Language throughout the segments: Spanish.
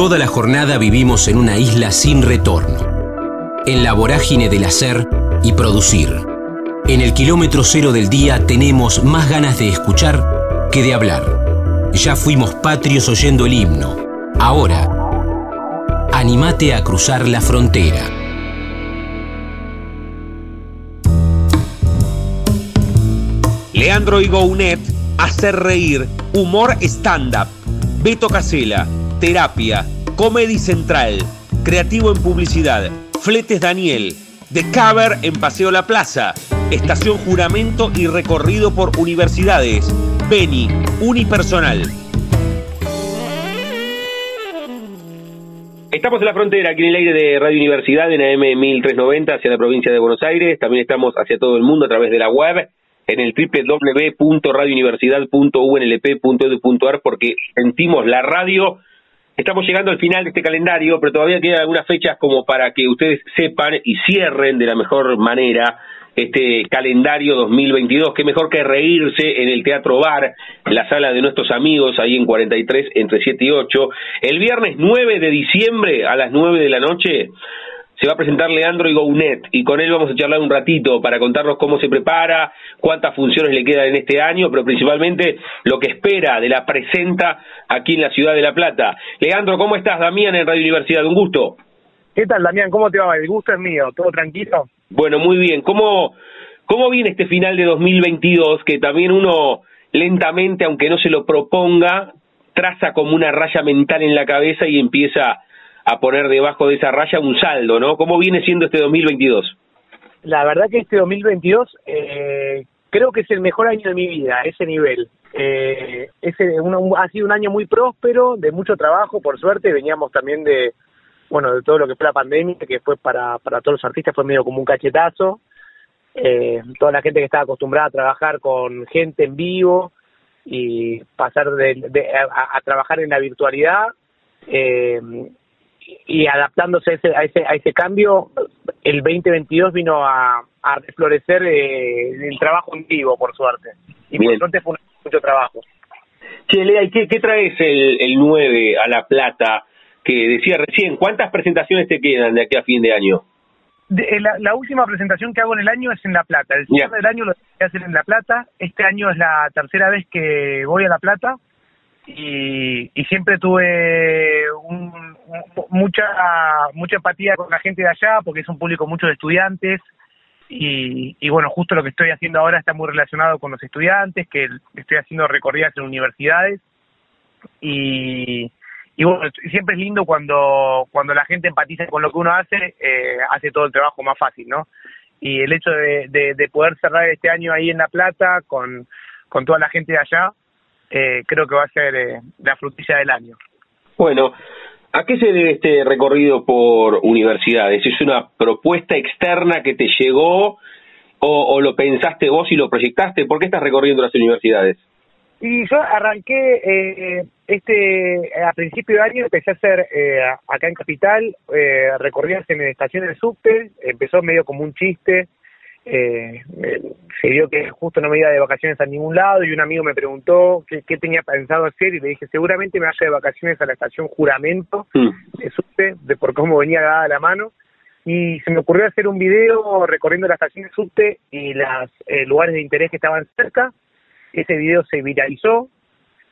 Toda la jornada vivimos en una isla sin retorno, en la vorágine del hacer y producir. En el kilómetro cero del día tenemos más ganas de escuchar que de hablar. Ya fuimos patrios oyendo el himno. Ahora, animate a cruzar la frontera. Leandro Igounet, Hacer Reír, Humor Stand-Up, Beto Casela, Terapia, Comedy Central, Creativo en Publicidad, Fletes Daniel, The Cover en Paseo La Plaza, Estación Juramento y recorrido por universidades, Beni, Unipersonal. Estamos en la frontera, aquí en el aire de Radio Universidad, en AM 1390, hacia la provincia de Buenos Aires. También estamos hacia todo el mundo a través de la web, en el www.radiouniversidad.unlp.edu.ar, porque sentimos la radio Estamos llegando al final de este calendario, pero todavía quedan algunas fechas como para que ustedes sepan y cierren de la mejor manera este calendario 2022. Qué mejor que reírse en el Teatro Bar, la sala de nuestros amigos, ahí en 43, entre 7 y 8. El viernes 9 de diciembre a las 9 de la noche se va a presentar Leandro Igounet y con él vamos a charlar un ratito para contarnos cómo se prepara, cuántas funciones le quedan en este año, pero principalmente lo que espera de la presenta aquí en la ciudad de La Plata. Leandro, ¿cómo estás? Damián en Radio Universidad, un gusto. ¿Qué tal, Damián? ¿Cómo te va? El gusto es mío, ¿todo tranquilo? Bueno, muy bien. ¿Cómo, cómo viene este final de 2022 que también uno lentamente, aunque no se lo proponga, traza como una raya mental en la cabeza y empieza a poner debajo de esa raya un saldo, ¿no? ¿Cómo viene siendo este 2022? La verdad que este 2022 eh, creo que es el mejor año de mi vida, ese nivel. Eh, ese ha sido un año muy próspero, de mucho trabajo, por suerte. Veníamos también de, bueno, de todo lo que fue la pandemia, que fue para, para todos los artistas, fue medio como un cachetazo. Eh, toda la gente que estaba acostumbrada a trabajar con gente en vivo y pasar de, a, trabajar en la virtualidad eh, y adaptándose a ese, a ese, a ese cambio, el 2022 vino a, a reflorecer eh, el trabajo en vivo, por suerte. Y por suerte fue mucho trabajo. Che, Lea, ¿y qué, qué traes el, el 9 a La Plata? Que decía recién, ¿cuántas presentaciones te quedan de aquí a fin de año? Eh, la, la, última presentación que hago en el año es en La Plata. El cierre del año lo voy a hacer en La Plata. Este año es la tercera vez que voy a La Plata y, y siempre tuve un, mucha mucha empatía con la gente de allá porque es un público mucho de estudiantes y, y bueno justo lo que estoy haciendo ahora está muy relacionado con los estudiantes que estoy haciendo recorridas en universidades y, y bueno siempre es lindo cuando cuando la gente empatiza con lo que uno hace eh, hace todo el trabajo más fácil no y el hecho de, de, de poder cerrar este año ahí en la plata con con toda la gente de allá eh, creo que va a ser eh, la frutilla del año. Bueno, ¿a qué se debe este recorrido por universidades? ¿Es una propuesta externa que te llegó o, lo pensaste vos y lo proyectaste? ¿Por qué estás recorriendo las universidades? Y yo arranqué eh, este a principio de año empecé a hacer eh, acá en Capital eh, recorridas en estaciones de subte, empezó medio como un chiste, eh, se dio que justo no me iba de vacaciones a ningún lado y un amigo me preguntó qué, qué tenía pensado hacer y le dije seguramente me vaya de vacaciones a la estación Juramento mm. de subte, de por cómo venía dada la mano y se me ocurrió hacer un video recorriendo la estación de subte y los eh, lugares de interés que estaban cerca. Ese video se viralizó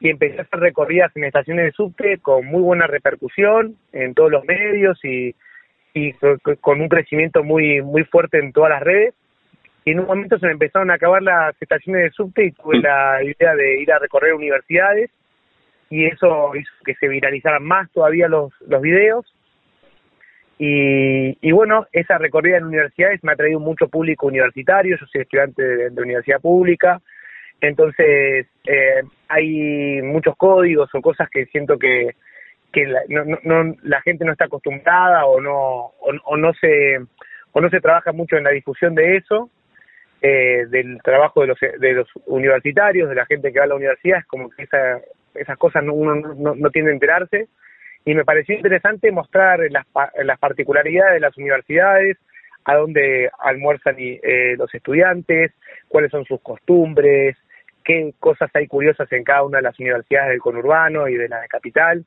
y empecé a hacer recorridas en estaciones de subte con muy buena repercusión en todos los medios y, y con un crecimiento muy muy fuerte en todas las redes y en un momento se me empezaron a acabar las estaciones de subte y tuve la idea de ir a recorrer universidades y eso hizo que se viralizaran más todavía los, los videos. Y, y bueno, esa recorrida en universidades me ha traído mucho público universitario, yo soy estudiante de, universidad pública, entonces eh, hay muchos códigos o cosas que siento que, que la, no, no, la gente no está acostumbrada o no, o, o no se o no se trabaja mucho en la difusión de eso eh, del trabajo de los, de los universitarios, de la gente que va a la universidad, es como que esa, esas cosas no, uno no, no tiende a enterarse. Y me pareció interesante mostrar las, las particularidades de las universidades, a dónde almuerzan eh, los estudiantes, cuáles son sus costumbres, qué cosas hay curiosas en cada una de las universidades del conurbano y de la capital.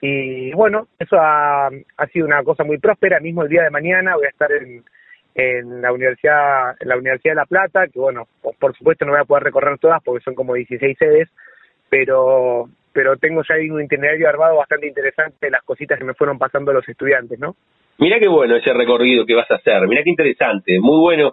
Y bueno, eso ha, ha sido una cosa muy próspera. Mismo el día de mañana voy a estar en, en la universidad en la Universidad de La Plata, que bueno, por, supuesto no voy a poder recorrer todas porque son como 16 sedes, pero pero tengo ya un itinerario armado bastante interesante las cositas que me fueron pasando los estudiantes, ¿no? Mira qué bueno ese recorrido que vas a hacer, mira qué interesante, muy bueno.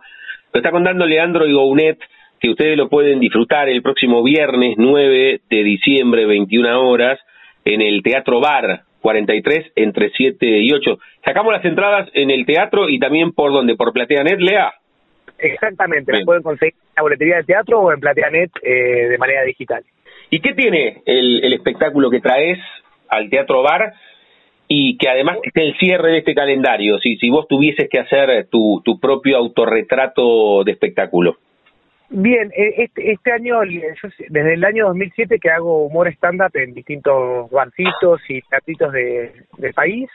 Lo está contando Leandro Igounet, que ustedes lo pueden disfrutar el próximo viernes 9 de diciembre, 21 horas, en el Teatro Bar 43 entre 7 y 8. Sacamos las entradas en el teatro y también por donde, por PlateaNet, Lea. Exactamente, las pueden conseguir en la boletería del teatro o en PlateaNet eh, de manera digital. ¿Y qué tiene el, el espectáculo que traes al Teatro Bar? y que además esté el cierre de este calendario, si, si vos tuvieses que hacer tu, tu propio autorretrato de espectáculo. Bien, e, este, este año, desde el año 2007 que hago humor stand-up en distintos barcitos y teatritos de, del país,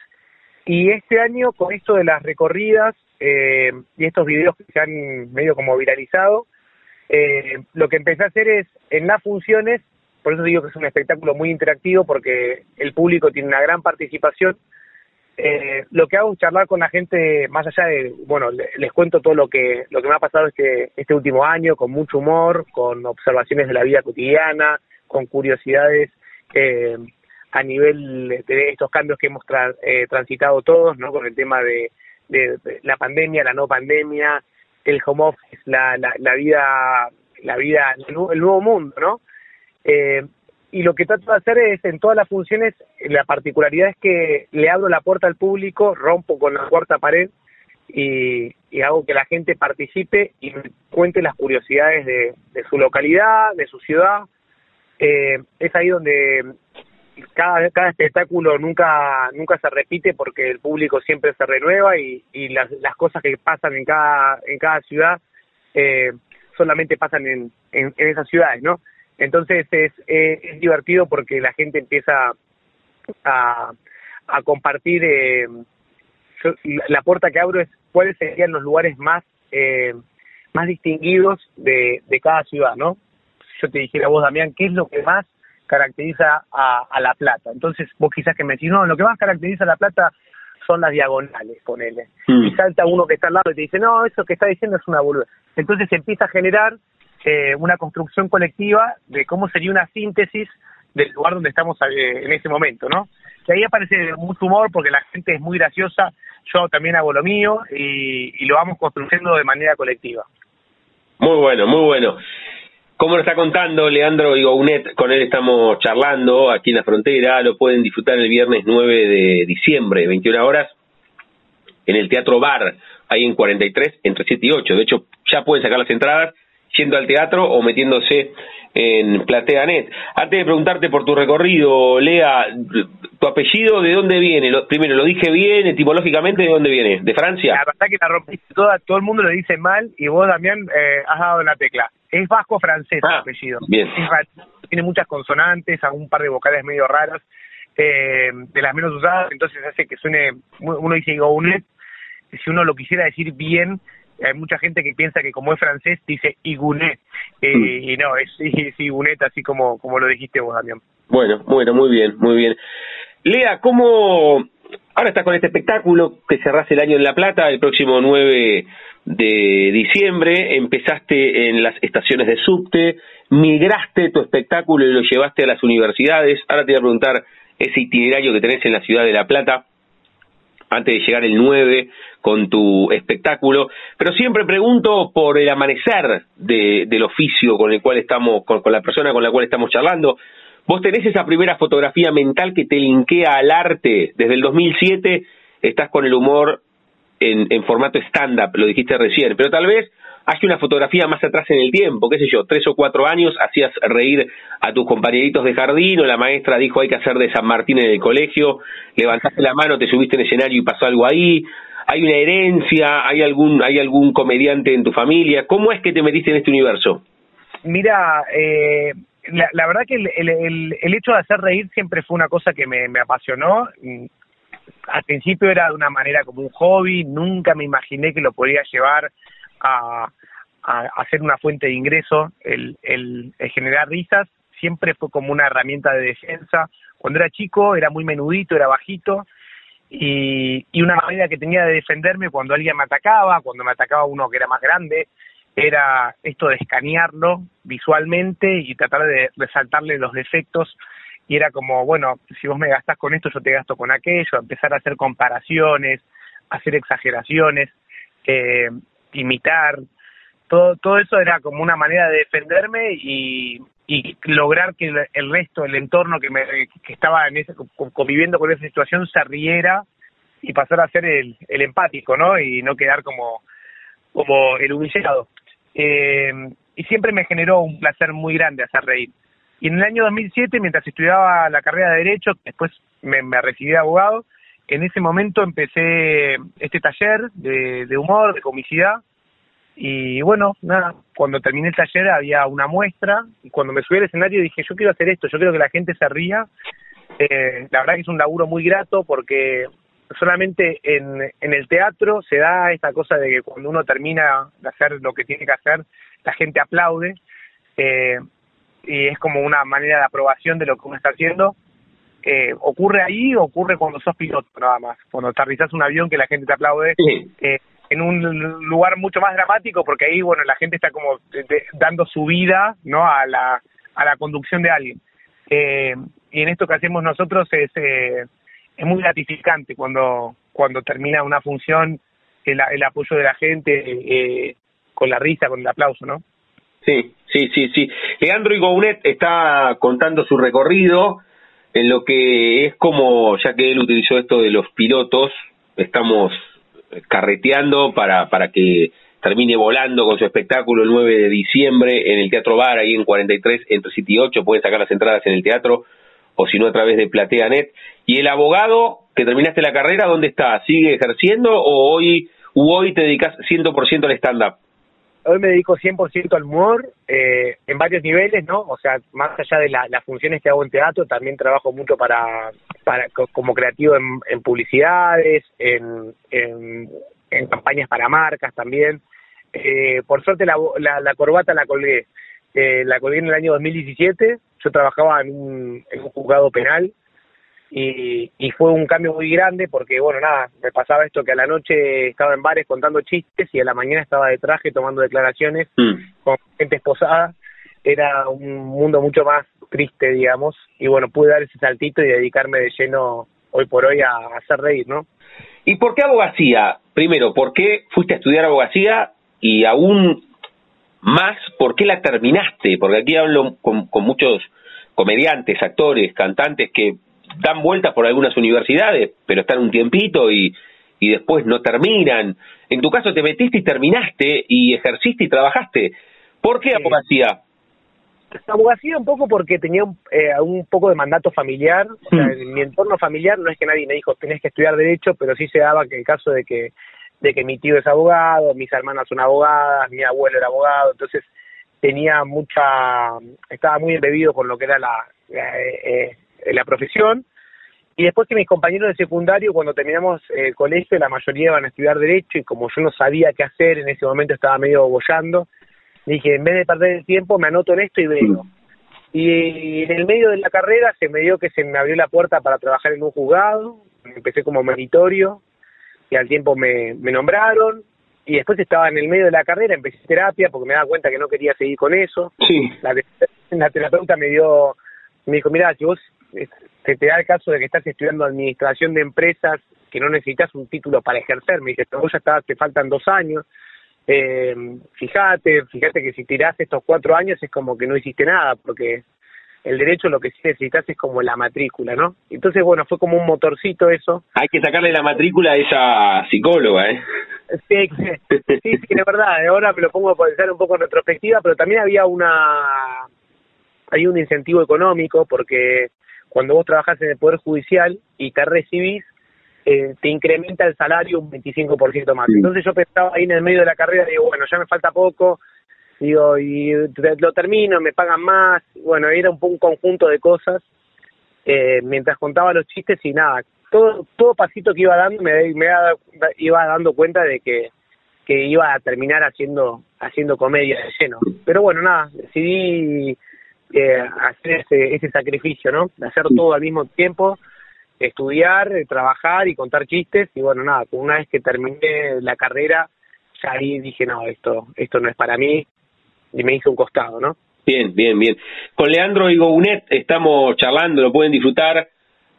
y este año con esto de las recorridas eh, y estos videos que se han medio como viralizado, eh, lo que empecé a hacer es en las funciones, por eso digo que es un espectáculo muy interactivo porque el público tiene una gran participación, eh, lo que hago es charlar con la gente más allá de, bueno, les, cuento todo lo que lo que me ha pasado este este último año con mucho humor, con observaciones de la vida cotidiana, con curiosidades eh, a nivel de estos cambios que hemos eh, transitado todos, ¿no? Con el tema de, de, la pandemia, la no pandemia, el home office, la, la, la vida, la vida, el nuevo mundo, ¿no? Y lo que trato de hacer es en todas las funciones, la particularidad es que le abro la puerta al público, rompo con la cuarta pared y, hago que la gente participe y me cuente las curiosidades de, su localidad, de su ciudad. Eh, es ahí donde cada, espectáculo nunca nunca se repite porque el público siempre se renueva y, y las, las cosas que pasan en cada en cada ciudad eh, solamente pasan en, en esas ciudades, ¿no? Entonces es, es, divertido porque la gente empieza a, a compartir. Eh, la puerta que abro es cuáles serían los lugares más eh, más distinguidos de, de cada ciudad, ¿no? Yo te dijera vos, Damián, ¿qué es lo que más caracteriza a, a La Plata? Entonces vos quizás que me decís, no, lo que más caracteriza a La Plata son las diagonales, ponele. Mm. Y salta uno que está al lado y te dice, no, eso que está diciendo es una boluda. Entonces empieza a generar eh, una construcción colectiva de cómo sería una síntesis del lugar donde estamos eh, en ese momento, ¿no? Y ahí aparece mucho humor porque la gente es muy graciosa, yo también hago lo mío y, lo vamos construyendo de manera colectiva. Muy bueno, muy bueno. Como lo está contando Leandro Igounet, con él estamos charlando aquí en la frontera, lo pueden disfrutar el viernes 9 de diciembre, 21 horas, en el Teatro Bar, ahí en 43, entre 7 y 8. De hecho, ya pueden sacar las entradas yendo al teatro o metiéndose en PlateaNet. Antes de preguntarte por tu recorrido, Lea, ¿tu apellido de dónde viene? primero, ¿lo dije bien etimológicamente de dónde viene? ¿De Francia? La verdad que la rompiste toda, todo el mundo lo dice mal y vos también eh, has dado la tecla. Es vasco-francés el ah, apellido. Bien. tiene muchas consonantes, un par de vocales medio raras, eh, de las menos usadas, entonces hace que suene, uno dice Gounet, si uno lo quisiera decir bien, hay mucha gente que piensa que como es francés dice Igunet eh, mm. y no, es, es así como, como lo dijiste vos, Damián. Bueno, bueno, muy bien, muy bien. Lea, ¿cómo ahora estás con este espectáculo que cerrás el año en La Plata el próximo 9 de diciembre, empezaste en las estaciones de subte, migraste tu espectáculo y lo llevaste a las universidades, ahora te voy a preguntar ese itinerario que tenés en la ciudad de La Plata, antes de llegar el 9 con tu espectáculo, pero siempre pregunto por el amanecer de, del oficio con el cual estamos, con, la persona con la cual estamos charlando. Vos tenés esa primera fotografía mental que te linkea al arte. Desde el 2007 estás con el humor en, en formato stand-up, lo dijiste recién, pero tal vez hace una fotografía más atrás en el tiempo, qué sé yo, tres o cuatro años hacías reír a tus compañeritos de jardín o la maestra dijo hay que hacer de San Martín en el colegio, levantaste la mano, te subiste en escenario y pasó algo ahí, hay una herencia, hay algún, hay algún comediante en tu familia, ¿cómo es que te metiste en este universo? Mira, eh, la, verdad que el, el, el, hecho de hacer reír siempre fue una cosa que me, me apasionó. Al principio era de una manera como un hobby, nunca me imaginé que lo podía llevar a, a, hacer una fuente de ingreso, el, el, generar risas. siempre fue como una herramienta de defensa. Cuando era chico era muy menudito, era bajito, y, y una manera que tenía de defenderme cuando alguien me atacaba, cuando me atacaba uno que era más grande, era esto de escanearlo visualmente y tratar de resaltarle los defectos y era como, bueno, si vos me gastás con esto, yo te gasto con aquello, empezar a hacer comparaciones, hacer exageraciones, eh, imitar, todo, todo eso era como una manera de defenderme y, lograr que el, resto, el entorno que, me, que estaba en ese, conviviendo con esa situación se riera y pasar a ser el, el empático, ¿no? Y no quedar como, como el humillado. Eh, y siempre me generó un placer muy grande hacer reír. Y en el año 2007, mientras estudiaba la carrera de Derecho, después me, me recibí de abogado, en ese momento empecé este taller de, humor, de comicidad, y bueno, nada, cuando terminé el taller había una muestra y cuando me subí al escenario dije, yo quiero hacer esto, yo quiero que la gente se ría. Eh, la verdad que es un laburo muy grato porque solamente en, en el teatro se da esta cosa de que cuando uno termina de hacer lo que tiene que hacer, la gente aplaude eh, y es como una manera de aprobación de lo que uno está haciendo. Eh, ocurre ahí, ocurre cuando sos piloto nada más, cuando aterrizas un avión que la gente te aplaude. Eh, en un lugar mucho más dramático porque ahí bueno la gente está como dando su vida no a la a la conducción de alguien. Eh, y en esto que hacemos nosotros es eh, es muy gratificante cuando cuando termina una función el, el apoyo de la gente eh, con la risa con el aplauso no sí sí sí sí. Leandro Igounet está contando su recorrido en lo que es como ya que él utilizó esto de los pilotos estamos carreteando para, para que termine volando con su espectáculo el 9 de diciembre en el Teatro Bar, ahí en 43, entre 7 y 8, pueden sacar las entradas en el teatro, o si no a través de PlateaNet. ¿Y el abogado que terminaste la carrera, dónde está? ¿Sigue ejerciendo o hoy, u hoy te dedicas 100% al stand-up? Hoy me dedico 100% al humor, eh, en varios niveles, ¿no? O sea, más allá de las funciones que hago en teatro, también trabajo mucho para, para como creativo en, publicidades, en, campañas para marcas también. Eh, por suerte la, la, la, corbata la colgué. Eh, la colgué en el año 2017. Yo trabajaba en un, en un juzgado penal y, y fue un cambio muy grande porque, bueno, nada, me pasaba esto que a la noche estaba en bares contando chistes y a la mañana estaba de traje tomando declaraciones mm. con gente esposada. Era un mundo mucho más triste, digamos, y bueno, pude dar ese saltito y dedicarme de lleno hoy por hoy a, hacer reír, ¿no? ¿Y por qué abogacía? Primero, ¿por qué fuiste a estudiar abogacía? Y aún más, ¿por qué la terminaste? Porque aquí hablo con, con muchos comediantes, actores, cantantes que dan vueltas por algunas universidades, pero están un tiempito y, y después no terminan. En tu caso te metiste y terminaste y ejerciste y trabajaste. ¿Por qué abogacía? abogacía un poco porque tenía un, eh, un poco de mandato familiar, o sea, hmm. en mi entorno familiar no es que nadie me dijo tenés que estudiar derecho, pero sí se daba que el caso de que de que mi tío es abogado, mis hermanas son abogadas, mi abuelo era abogado, entonces tenía mucha, estaba muy embebido con lo que era la, eh, la profesión. Y después que mis compañeros de secundario, cuando terminamos el colegio, la mayoría iban a estudiar Derecho y como yo no sabía qué hacer, en ese momento estaba medio bollando, dije, en vez de perder el tiempo, me anoto en esto y veo. Y en el medio de la carrera se me dio que se me abrió la puerta para trabajar en un juzgado, empecé como meritorio y al tiempo me, me nombraron y después estaba en el medio de la carrera, empecé terapia porque me daba cuenta que no quería seguir con eso. Sí. La, la terapeuta me dio, me dijo, mira, si vos se te da el caso de que estás estudiando administración de empresas, que no necesitas un título para ejercer, me dice, pero vos ya estás, te faltan dos años, eh, fíjate, fíjate que si tirás estos cuatro años es como que no hiciste nada, porque el derecho lo que sí necesitas es como la matrícula, ¿no? Entonces, bueno, fue como un motorcito eso. Hay que sacarle la matrícula a esa psicóloga, ¿eh? Sí, sí, sí, de verdad, ahora me lo pongo a pensar un poco en retrospectiva, pero también había una, hay un incentivo económico porque cuando vos trabajás en el Poder Judicial y te recibís, eh, te incrementa el salario un 25% más. Entonces yo pensaba ahí en el medio de la carrera, digo, bueno, ya me falta poco, digo, y lo termino, me pagan más, bueno, era un, un conjunto de cosas, eh, mientras contaba los chistes y nada, todo, todo pasito que iba dando me, me iba dando cuenta de que, que iba a terminar haciendo, haciendo comedia de lleno. Pero bueno, nada, decidí eh, hacer ese, ese sacrificio, ¿no? De hacer todo al mismo tiempo, estudiar, eh, trabajar y contar chistes y bueno, nada, una vez que terminé la carrera, ya ahí dije, no, esto, esto no es para mí y me hice un costado, ¿no? Bien, bien, bien. Con Leandro Igounet estamos charlando, lo pueden disfrutar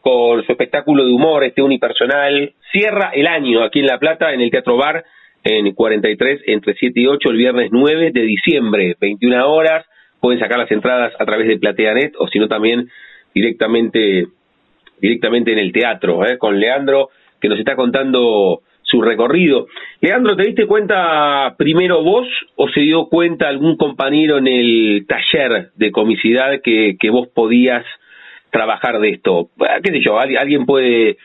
con su espectáculo de humor, este unipersonal. Cierra el año aquí en La Plata, en el Teatro Bar, en 43, entre 7 y 8, el viernes 9 de diciembre, 21 horas. Pueden sacar las entradas a través de PlateaNet o si no también directamente, directamente en el teatro, ¿eh? con Leandro, que nos está contando su recorrido. Leandro, ¿te diste cuenta primero vos o se dio cuenta algún compañero en el taller de comicidad que, que vos podías trabajar de esto? Ah, ¿Qué sé yo? Alguien puede,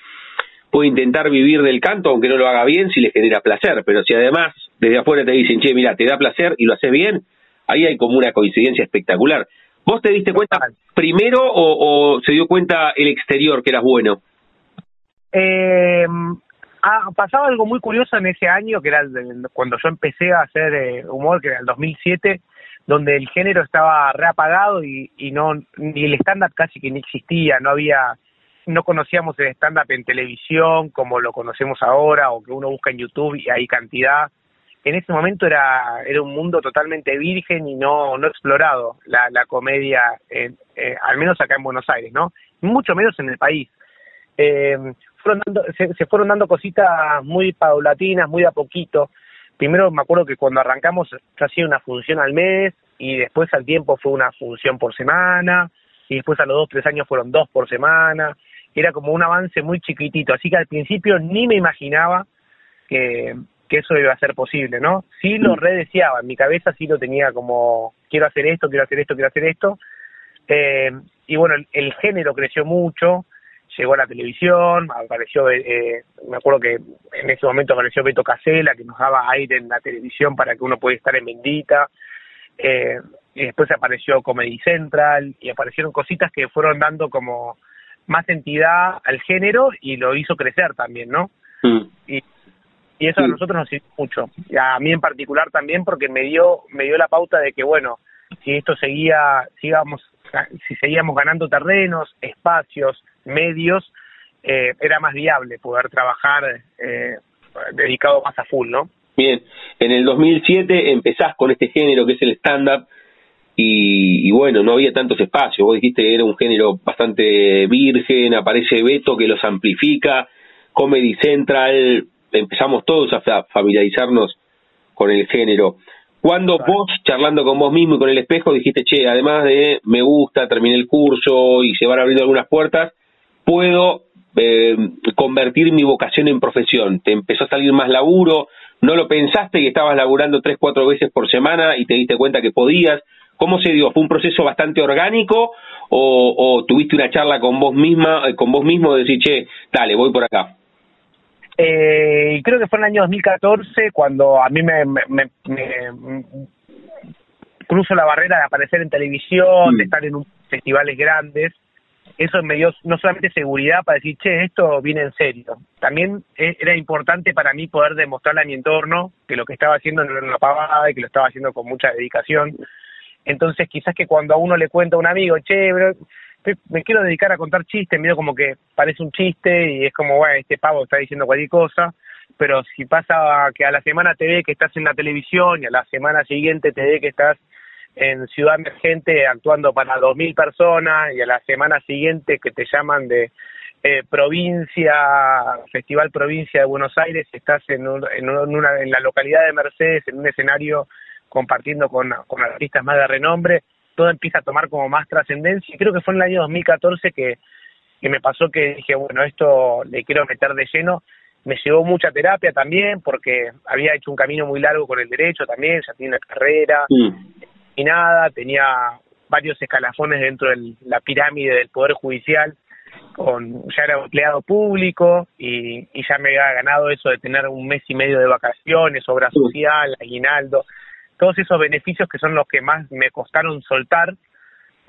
puede intentar vivir del canto aunque no lo haga bien si le genera placer, pero si además desde afuera te dicen, che, mira, te da placer y lo haces bien, ahí hay como una coincidencia espectacular. ¿Vos te diste cuenta primero o, o se dio cuenta el exterior que eras bueno? Eh, ha pasado algo muy curioso en ese año, que era cuando yo empecé a hacer eh, humor, que era el 2007, donde el género estaba reapagado y, y no ni el stand-up casi que ni existía, no había, no conocíamos el stand-up en televisión como lo conocemos ahora o que uno busca en YouTube y hay cantidad. En ese momento era, era un mundo totalmente virgen y no, no explorado la, la comedia, eh, al menos acá en Buenos Aires, ¿no? Mucho menos en el país. Eh, fueron dando, se, fueron dando cositas muy paulatinas, muy a poquito. Primero me acuerdo que cuando arrancamos se hacía una función al mes y después al tiempo fue una función por semana y después a los dos, tres años fueron dos por semana. Era como un avance muy chiquitito, así que al principio ni me imaginaba que, que eso iba a ser posible, ¿no? Sí lo mm. redeseaba, en mi cabeza sí lo tenía como, quiero hacer esto, quiero hacer esto, quiero hacer esto. Eh, y bueno, el, género creció mucho, llegó a la televisión, apareció, eh, eh, me acuerdo que en ese momento apareció Beto Casela, que nos daba aire en la televisión para que uno pudiera estar en Bendita, eh, y después apareció Comedy Central, y aparecieron cositas que fueron dando como más entidad al género y lo hizo crecer también, ¿no? Mm. Y, y eso a nosotros nos sirvió mucho, y a mí en particular también porque me dio, me dio la pauta de que, bueno, si esto seguía, sigamos si seguíamos ganando terrenos, espacios, medios, eh, era más viable poder trabajar eh, dedicado más a full, ¿no? Bien, en el 2007 empezás con este género que es el stand-up y, y, bueno, no había tantos espacios, vos dijiste que era un género bastante virgen, aparece Beto que los amplifica, Comedy Central, empezamos todos a familiarizarnos con el género. Cuando vos, charlando con vos mismo y con el espejo, dijiste, che, además de me gusta, terminé el curso y se van abriendo algunas puertas, puedo eh, convertir mi vocación en profesión. Te empezó a salir más laburo, no lo pensaste que estabas laburando tres, cuatro veces por semana y te diste cuenta que podías. ¿Cómo se dio? ¿Fue un proceso bastante orgánico o, o tuviste una charla con vos misma, eh, con vos mismo de decir, che, dale, voy por acá? Eh, creo que fue en el año 2014 cuando a mí me, me, cruzo la barrera de aparecer en televisión, de mm. estar en un, festivales grandes. Eso me dio no solamente seguridad para decir, che, esto viene en serio. También e, era importante para mí poder demostrarle a mi entorno que lo que estaba haciendo no era una pavada y que lo estaba haciendo con mucha dedicación. Entonces, quizás que cuando a uno le cuenta a un amigo, che, me quiero dedicar a contar chistes, medio como que parece un chiste y es como, bueno, este pavo está diciendo cualquier cosa, pero si pasa que a la semana te ve que estás en la televisión y a la semana siguiente te ve que estás en Ciudad Emergente actuando para dos mil personas y a la semana siguiente que te llaman de eh, provincia, Festival Provincia de Buenos Aires, estás en, en, una, en la localidad de Mercedes, en un escenario compartiendo con, con artistas más de renombre, todo empieza a tomar como más trascendencia. Y creo que fue en el año 2014 que, que me pasó que dije, bueno, esto le quiero meter de lleno. Me llevó mucha terapia también, porque había hecho un camino muy largo con el derecho también, ya tenía una carrera y nada, tenía varios escalafones dentro de la pirámide del Poder Judicial, con ya era empleado público y, y ya me había ganado eso de tener un mes y medio de vacaciones, obra social, aguinaldo todos esos beneficios que son los que más me costaron soltar,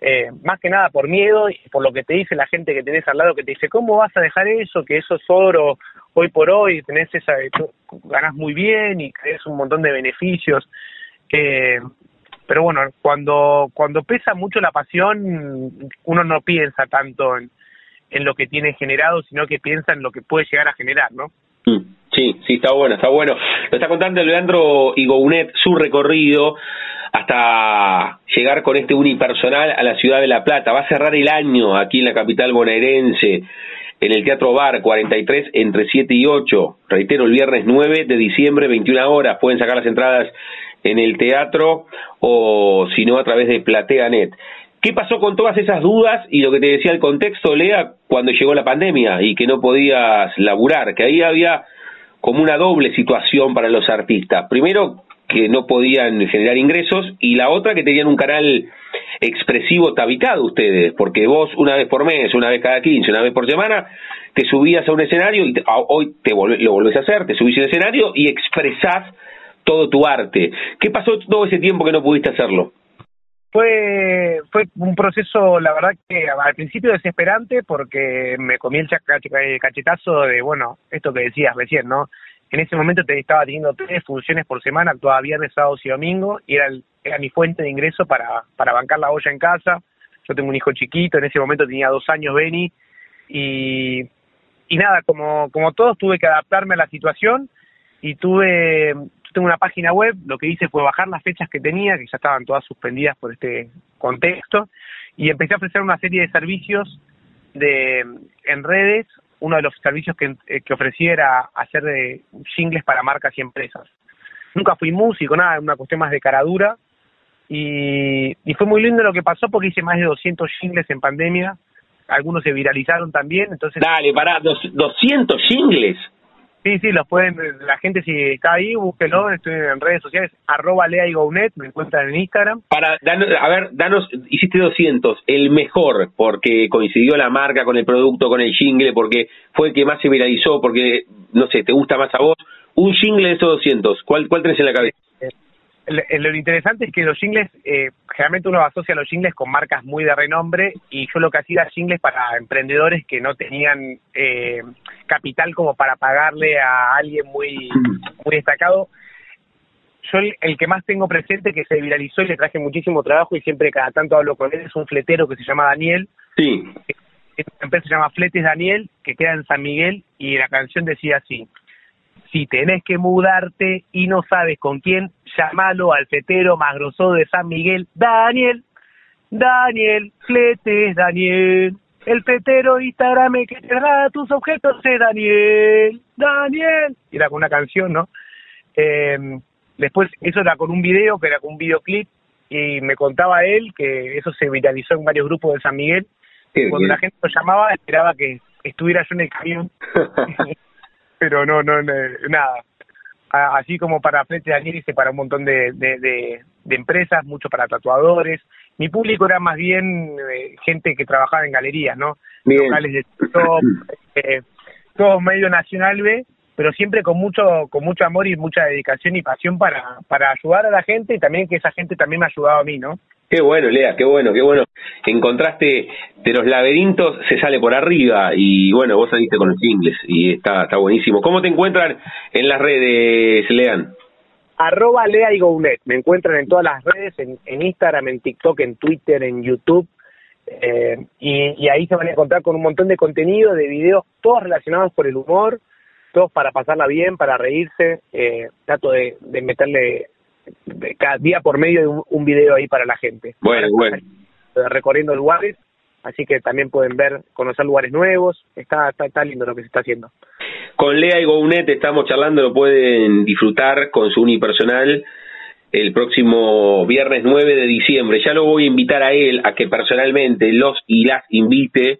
eh, más que nada por miedo y por lo que te dice la gente que tenés al lado, que te dice, ¿cómo vas a dejar eso? Que eso es oro hoy por hoy, tenés esa, ganas muy bien y crees un montón de beneficios. Eh, pero bueno, cuando, cuando pesa mucho la pasión, uno no piensa tanto en, en lo que tiene generado, sino que piensa en lo que puede llegar a generar, ¿no? Mm, sí, está bueno, está bueno. Lo está contando Leandro Igounet, su recorrido hasta llegar con este unipersonal a la ciudad de La Plata. Va a cerrar el año aquí en la capital bonaerense, en el Teatro Bar 43, entre 7 y 8. Reitero, el viernes 9 de diciembre, 21 horas. Pueden sacar las entradas en el teatro o si no a través de PlateaNet. ¿Qué pasó con todas esas dudas y lo que te decía el contexto, Lea, cuando llegó la pandemia y que no podías laburar? Que ahí había como una doble situación para los artistas. Primero, que no podían generar ingresos y la otra que tenían un canal expresivo tabicado ustedes, porque vos una vez por mes, una vez cada 15, una vez por semana, te subías a un escenario y hoy te lo volvés a hacer, te subís a un escenario y expresás todo tu arte. ¿Qué pasó todo ese tiempo que no pudiste hacerlo? Fue, fue un proceso, la verdad que al principio desesperante porque me comí el cachetazo de, bueno, esto que decías recién, ¿no? En ese momento te estaba teniendo tres funciones por semana, actuaba viernes, sábados y domingo, y era, era mi fuente de ingreso para, para bancar la olla en casa. Yo tengo un hijo chiquito, en ese momento tenía dos años Benny, y, y nada, como, como todos tuve que adaptarme a la situación y tuve tengo una página web, lo que hice fue bajar las fechas que tenía, que ya estaban todas suspendidas por este contexto, y empecé a ofrecer una serie de servicios de en redes. Uno de los servicios que, eh, ofrecí era hacer de jingles para marcas y empresas. Nunca fui músico, nada, una cuestión más de caradura. Y, y fue muy lindo lo que pasó porque hice más de 200 jingles en pandemia. Algunos se viralizaron también, entonces... Dale, pará, ¿200 jingles? Sí, sí, los pueden, la gente si está ahí, búsquelo, estoy en redes sociales, arroba Lea y Gounet, me encuentran en Instagram. Para, danos, a ver, danos, hiciste 200, el mejor, porque coincidió la marca con el producto, con el jingle, porque fue el que más se viralizó, porque, no sé, te gusta más a vos, un jingle de esos 200, ¿cuál, cuál tenés en la cabeza? Lo interesante es que los jingles, eh, generalmente uno asocia los jingles con marcas muy de renombre y yo lo que hacía era jingles para emprendedores que no tenían eh, capital como para pagarle a alguien muy, muy destacado. Yo el, que más tengo presente que se viralizó y le traje muchísimo trabajo y siempre cada tanto hablo con él es un fletero que se llama Daniel. Sí. Esta empresa se llama Fletes Daniel, que queda en San Miguel y la canción decía así. Si tenés que mudarte y no sabes con quién, llamalo al fetero más grosso de San Miguel, Daniel. Daniel, fletes, Daniel. El fetero Instagram que te da tus objetos de Daniel. Daniel. Era con una canción, ¿no? Eh, después, eso era con un video, que era con un videoclip, y me contaba él que eso se viralizó en varios grupos de San Miguel. Cuando la gente lo llamaba, esperaba que estuviera yo en el camión pero no, no, nada. Así como para Frente Daniel hice para un montón de, de, empresas, mucho para tatuadores. Mi público era más bien eh, gente que trabajaba en galerías, ¿no? Locales de top, eh, todo medio nacional B, pero siempre con mucho con mucho amor y mucha dedicación y pasión para para ayudar a la gente y también que esa gente también me ha ayudado a mí, ¿no? Qué bueno, Lea, qué bueno, qué bueno. Encontraste de los laberintos, se sale por arriba y bueno, vos saliste con los ingles y está, está buenísimo. ¿Cómo te encuentran en las redes, Lean? Arroba Lea y Gounet. Me encuentran en todas las redes, en, Instagram, en TikTok, en Twitter, en YouTube. Eh, y, ahí se van a encontrar con un montón de contenido, de videos, todos relacionados por el humor, todos para pasarla bien, para reírse. Eh, trato de meterle cada día por medio de un, video ahí para la gente. Bueno, bueno. Recorriendo lugares, así que también pueden ver, conocer lugares nuevos, está, está, lindo lo que se está haciendo. Con Lea y Gounet estamos charlando, lo pueden disfrutar con su unipersonal el próximo viernes 9 de diciembre. Ya lo voy a invitar a él a que personalmente los y las invite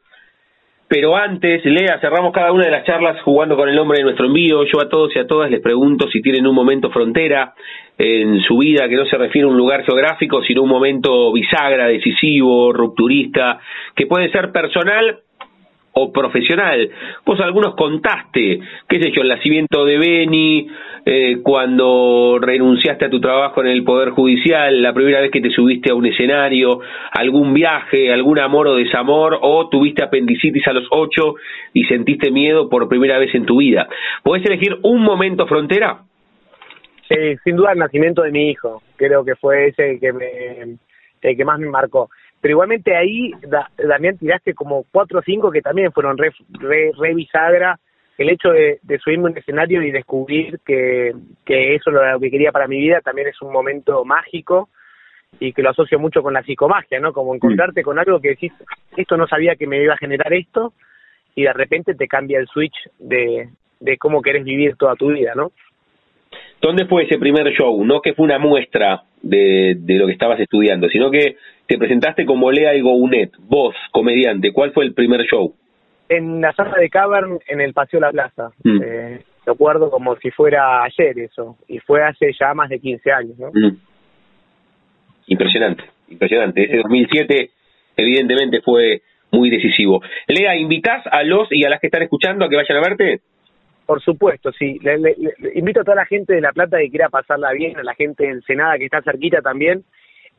pero antes, Lea, cerramos cada una de las charlas jugando con el nombre de nuestro envío. Yo a todos y a todas les pregunto si tienen un momento frontera en su vida que no se refiere a un lugar geográfico, sino un momento bisagra, decisivo, rupturista, que puede ser personal o profesional. Vos algunos contaste, qué sé yo, el nacimiento de Beni, eh, cuando renunciaste a tu trabajo en el Poder Judicial, la primera vez que te subiste a un escenario, algún viaje, algún amor o desamor, o tuviste apendicitis a los ocho y sentiste miedo por primera vez en tu vida. ¿Podés elegir un momento frontera? Sí, sin duda el nacimiento de mi hijo, creo que fue ese que me, el que más me marcó. Pero igualmente ahí, Damián, tiraste como cuatro o cinco que también fueron re, re, bisagra. El hecho de, subirme a un escenario y descubrir que, que eso es lo que quería para mi vida también es un momento mágico y que lo asocio mucho con la psicomagia, ¿no? Como encontrarte con algo que decís, esto no sabía que me iba a generar esto, y de repente te cambia el switch de, de cómo querés vivir toda tu vida, ¿no? ¿Dónde fue ese primer show? No que fue una muestra de, de lo que estabas estudiando, sino que te presentaste como Lea y Gounet, vos, comediante. ¿Cuál fue el primer show? En la sala de Cavern, en el Paseo La Plaza. Mm. Eh, recuerdo como si fuera ayer eso, y fue hace ya más de 15 años, ¿no? Mm. Impresionante, impresionante. Ese 2007 evidentemente fue muy decisivo. Lea, ¿invitas a los y a las que están escuchando a que vayan a verte? Por supuesto, sí. Le, invito a toda la gente de La Plata que quiera pasarla bien, a la gente de Ensenada que está cerquita también.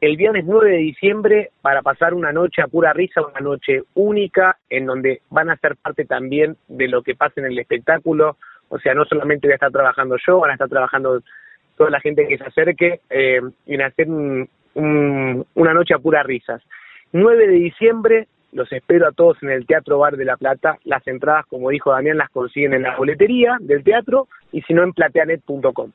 El viernes 9 de diciembre para pasar una noche a pura risa, una noche única en donde van a ser parte también de lo que pasa en el espectáculo. O sea, no solamente voy a estar trabajando yo, van a estar trabajando toda la gente que se acerque eh, y hacer un, una noche a pura risas. 9 de diciembre, los espero a todos en el Teatro Bar de La Plata. Las entradas, como dijo Damián, las consiguen en la boletería del teatro y si no en plateanet.com.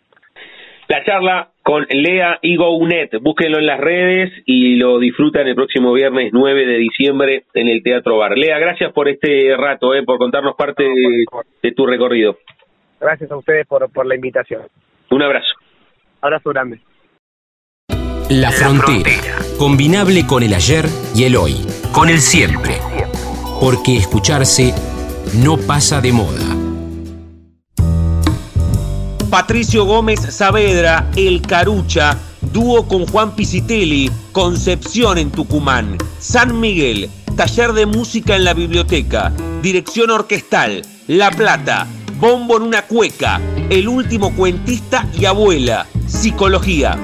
La charla con Lea y Gounet, búsquenlo en las redes y lo disfrutan el próximo viernes 9 de diciembre en el Teatro Bar. Lea, gracias por este rato, eh, por contarnos parte de, tu recorrido. Gracias a ustedes por, por la invitación. Un abrazo. Abrazo grande. La frontera, combinable con el ayer y el hoy, con el siempre, porque escucharse no pasa de moda. Patricio Gómez Saavedra, El Carucha, dúo con Juan Pisitelli, Concepción en Tucumán, San Miguel, taller de música en la biblioteca, dirección orquestal, La Plata, bombo en una cueca, el último cuentista y abuela, psicología.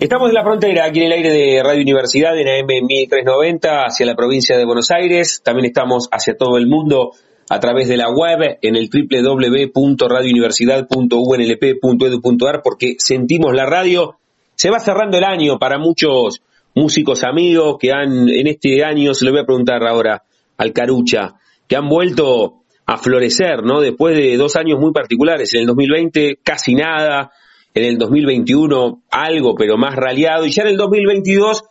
Estamos en la frontera, aquí en el aire de Radio Universidad, en AM 1390, hacia la provincia de Buenos Aires. También estamos hacia todo el mundo a través de la web en el www.radiouniversidad.unlp.edu.ar porque sentimos la radio. Se va cerrando el año para muchos músicos amigos que han, en este año, se lo voy a preguntar ahora al Carucha, que han vuelto a florecer, ¿no? Después de dos años muy particulares. En el 2020 casi nada, en el 2021 algo, pero más raleado, y ya en el 2022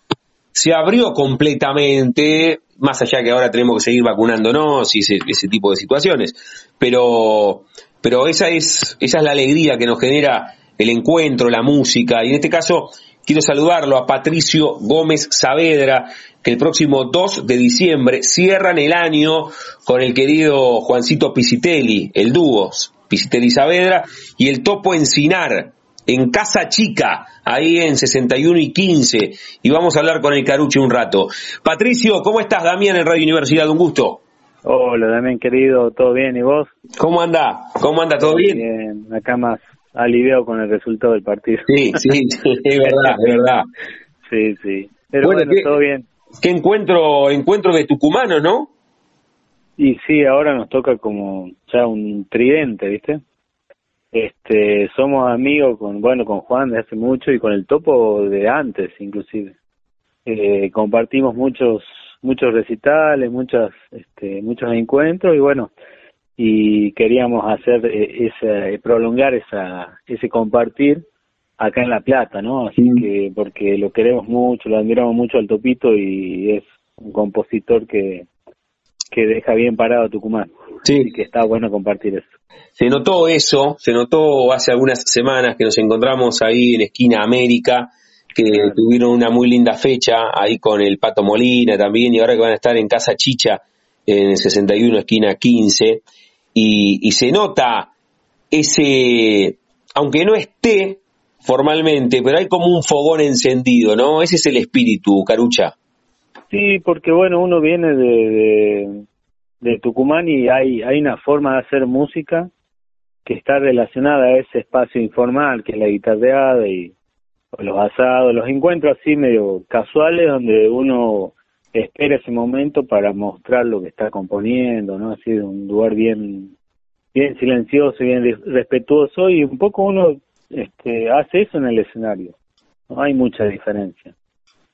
se abrió completamente, más allá que ahora tenemos que seguir vacunándonos y ese, tipo de situaciones. Pero, pero esa es, esa es la alegría que nos genera el encuentro, la música, y en este caso quiero saludarlo a Patricio Gómez Saavedra, que el próximo 2 de diciembre cierran el año con el querido Juancito Pisitelli, el dúo Pisitelli Saavedra, y el Topo Encinar, en Casa Chica, ahí en 61 y 15, y vamos a hablar con el Caruche un rato. Patricio, ¿cómo estás? Damián en Radio Universidad, un gusto. Hola, Damián, querido, ¿todo bien? ¿Y vos? ¿Cómo anda? ¿Cómo anda? ¿Todo bien? Bien, acá más aliviado con el resultado del partido. Sí, sí, es verdad, es verdad. Sí, sí. Pero bueno, todo bien. Qué encuentro, encuentro de tucumanos, ¿no? Y sí, ahora nos toca como ya un tridente, ¿viste? Este, somos amigos con, bueno, con Juan de hace mucho y con el topo de antes, inclusive. Eh, compartimos muchos, muchos recitales, muchas, este, muchos encuentros y bueno, y queríamos hacer eh, esa, prolongar esa, ese compartir acá en La Plata, ¿no? Así que, porque lo queremos mucho, lo admiramos mucho al Topito y es un compositor que, que deja bien parado a Tucumán. Sí. Que está bueno compartir eso. Se notó eso, se notó hace algunas semanas que nos encontramos ahí en Esquina América, que tuvieron una muy linda fecha ahí con el Pato Molina también, y ahora que van a estar en Casa Chicha en el 61, esquina 15, y, y se nota ese, aunque no esté formalmente, pero hay como un fogón encendido, ¿no? Ese es el espíritu, Carucha. Sí, porque bueno, uno viene de, de, Tucumán y hay, hay una forma de hacer música que está relacionada a ese espacio informal que es la guitarreada y los asados, los encuentros así medio casuales donde uno espera ese momento para mostrar lo que está componiendo, ¿no? Así de un lugar bien bien silencioso, bien respetuoso y un poco uno este, hace eso en el escenario. No hay mucha diferencia.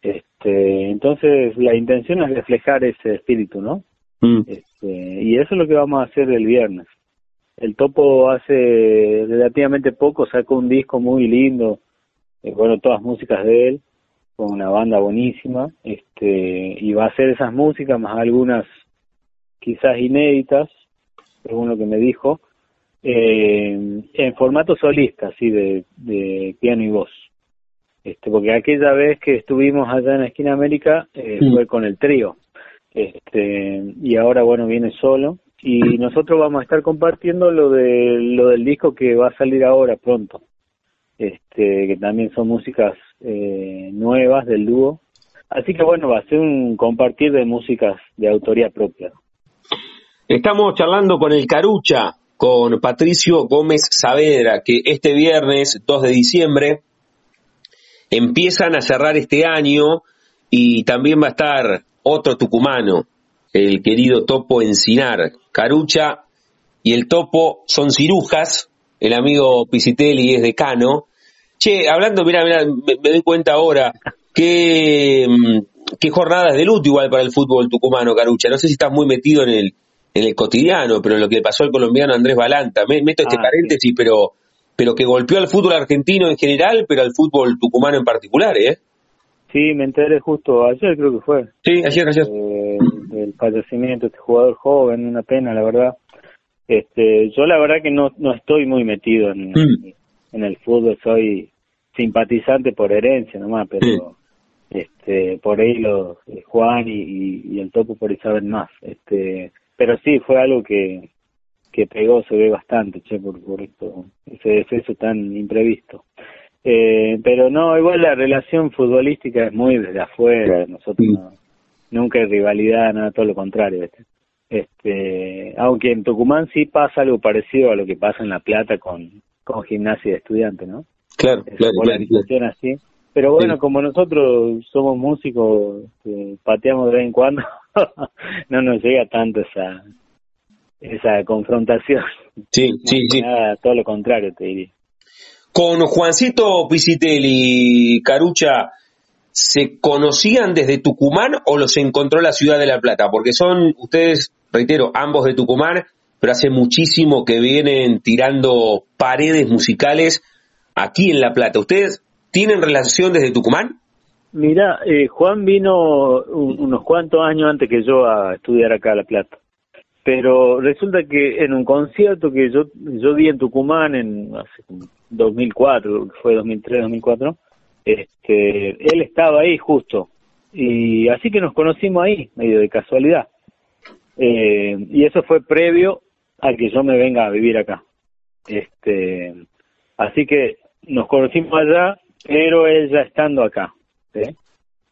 Este, entonces la intención es reflejar ese espíritu, ¿no? Mm. Este, y eso es lo que vamos a hacer el viernes. El Topo hace relativamente poco sacó un disco muy lindo, eh, bueno, todas músicas de él, con una banda buenísima, este, y va a hacer esas músicas más algunas quizás inéditas, según lo que me dijo, eh, en formato solista, así de, de piano y voz. Este, porque aquella vez que estuvimos allá en la esquina América eh, fue con el trío, este, y ahora bueno viene solo. Y nosotros vamos a estar compartiendo lo de lo del disco que va a salir ahora pronto, este, que también son músicas eh, nuevas del dúo, así que bueno va a ser un compartir de músicas de autoría propia. Estamos charlando con el Carucha, con Patricio Gómez Saavedra, que este viernes 2 de diciembre empiezan a cerrar este año y también va a estar otro tucumano, el querido Topo Encinar. Carucha y el Topo son cirujas, el amigo Pisitelli es decano. Che, hablando, mira, mira, me, doy cuenta ahora que mm, qué jornadas de luto igual para el fútbol tucumano, Carucha. No sé si estás muy metido en el, en el cotidiano, pero en lo que pasó al colombiano Andrés Balanta. Me, meto este ah, paréntesis, pero, pero que golpeó al fútbol argentino en general, pero al fútbol tucumano en particular, ¿eh? Sí, me enteré justo ayer, creo que fue. Sí, ayer, ayer. Eh, el fallecimiento de este jugador joven, una pena, la verdad. Este, yo la verdad que no, no estoy muy metido en, mm. en el fútbol, soy simpatizante por herencia nomás, pero este, por ahí los eh, Juan y, y, el Topo por ahí saben más. Este, pero sí, fue algo que, que pegó, se ve bastante, che, por, por esto, ese defenso tan imprevisto. Eh, pero no, igual la relación futbolística es muy desde afuera, nosotros nunca hay rivalidad, nada, todo lo contrario. Este, aunque en Tucumán sí pasa algo parecido a lo que pasa en La Plata con, con gimnasia de estudiantes, ¿no? Claro, claro, claro, así. Pero bueno, como nosotros somos músicos, este, pateamos de vez en cuando, no nos llega tanto esa esa confrontación. Sí, sí, sí. todo lo contrario, te diría. Con Juancito Pisitelli, Carucha, ¿se conocían desde Tucumán o los encontró la ciudad de La Plata? Porque son ustedes, reitero, ambos de Tucumán, pero hace muchísimo que vienen tirando paredes musicales aquí en La Plata. ¿Ustedes tienen relación desde Tucumán? Mira, eh, Juan vino unos cuantos años antes que yo a estudiar acá a La Plata. Pero resulta que en un concierto que yo yo di en Tucumán en hace 2004, fue 2003, 2004, este, él estaba ahí justo. Y así que nos conocimos ahí, medio de casualidad. Eh, y eso fue previo a que yo me venga a vivir acá. Este, así que nos conocimos allá, pero él ya estando acá.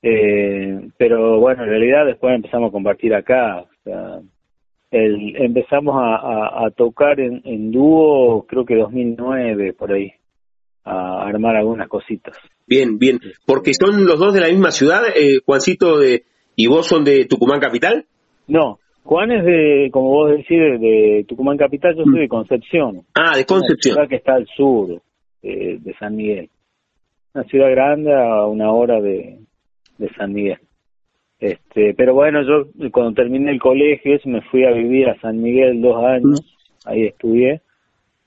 Eh, pero bueno, en realidad después empezamos a compartir acá. O sea, el, empezamos a, a, tocar en, en, dúo, creo que 2009, por ahí, a armar algunas cositas. Bien, bien. Porque son los dos de la misma ciudad, eh, Juancito de, y vos son de Tucumán Capital. No, Juan es de, como vos decís, de, Tucumán Capital, yo soy de Concepción. Ah, de Concepción. Una ciudad que está al sur de San Miguel. Una ciudad grande a una hora de, de San Miguel. Este, pero bueno, yo cuando terminé el colegio me fui a vivir a San Miguel dos años, ahí estudié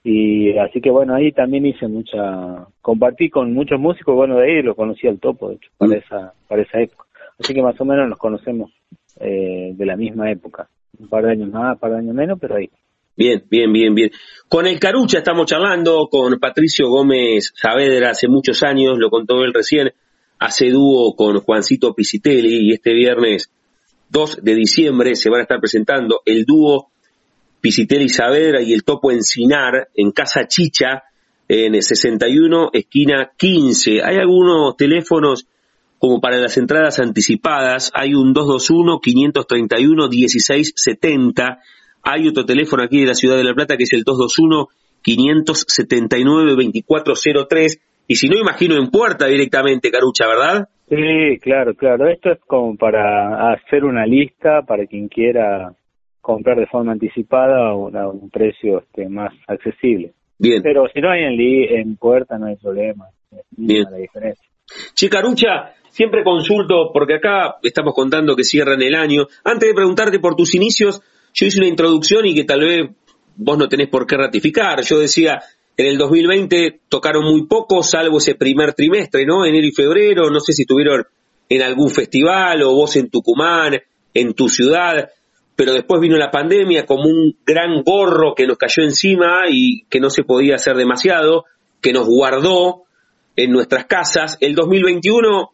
y así que bueno, ahí también hice mucha, compartí con muchos músicos, bueno, de ahí lo conocí al topo, de hecho, para esa, para esa época. Así que más o menos nos conocemos eh, de la misma época, un par de años más, un par de años menos, pero ahí. Bien, bien, bien, bien. Con el Carucha estamos charlando, con Patricio Gómez Saavedra hace muchos años, lo contó él recién, hace dúo con Juancito Pisitelli y este viernes 2 de diciembre se van a estar presentando el dúo Pisitelli Saavedra y el Topo Encinar en Casa Chicha en el 61 esquina 15. Hay algunos teléfonos como para las entradas anticipadas, hay un 221-531-1670, hay otro teléfono aquí de la Ciudad de La Plata que es el 221-579-2403 y si no, imagino en puerta directamente, Carucha, ¿verdad? Sí, claro, claro. Esto es como para hacer una lista para quien quiera comprar de forma anticipada a un, precio este, más accesible. Bien. Pero si no hay en, en puerta no hay problema. Bien. La diferencia. Chicarucha, siempre consulto, porque acá estamos contando que cierran el año. Antes de preguntarte por tus inicios, yo hice una introducción y que tal vez vos no tenés por qué ratificar. Yo decía, en el 2020 tocaron muy poco, salvo ese primer trimestre, ¿no? Enero y febrero, no sé si estuvieron en algún festival o vos en Tucumán, en tu ciudad, pero después vino la pandemia como un gran gorro que nos cayó encima y que no se podía hacer demasiado, que nos guardó en nuestras casas. El 2021,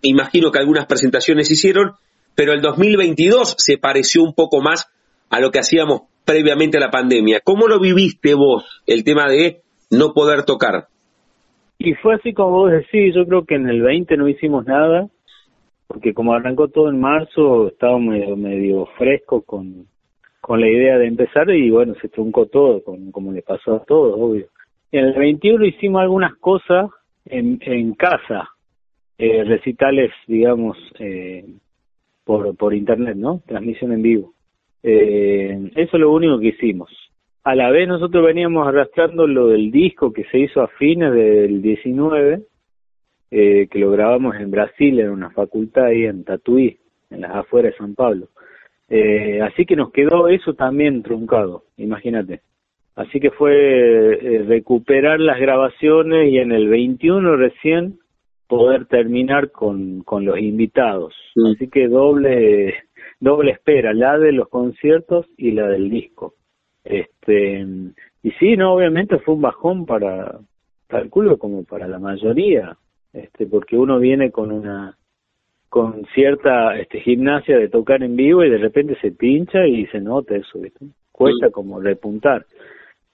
imagino que algunas presentaciones hicieron, pero el 2022 se pareció un poco más a lo que hacíamos previamente a la pandemia. ¿Cómo lo viviste vos, el tema de no poder tocar? Y fue así como vos decís, yo creo que en el 20 no hicimos nada, porque como arrancó todo en marzo, estaba medio, medio fresco con, con la idea de empezar y bueno, se truncó todo, como, le pasó a todos, obvio. En el 21 hicimos algunas cosas en, en casa, eh, recitales, digamos, eh, por, por internet, ¿no? Transmisión en vivo. Eh, eso es lo único que hicimos. A la vez nosotros veníamos arrastrando lo del disco que se hizo a fines del 19, eh, que lo grabamos en Brasil, en una facultad ahí en Tatuí, en las afueras de San Pablo. Eh, así que nos quedó eso también truncado, imagínate. Así que fue eh, recuperar las grabaciones y en el 21 recién poder terminar con, con los invitados. Así que doble doble espera, la de los conciertos y la del disco. Este, y sí, no, obviamente fue un bajón para, calculo como para la mayoría, este, porque uno viene con una, con cierta este, gimnasia de tocar en vivo y de repente se pincha y se nota eso, ¿viste? Cuesta como repuntar.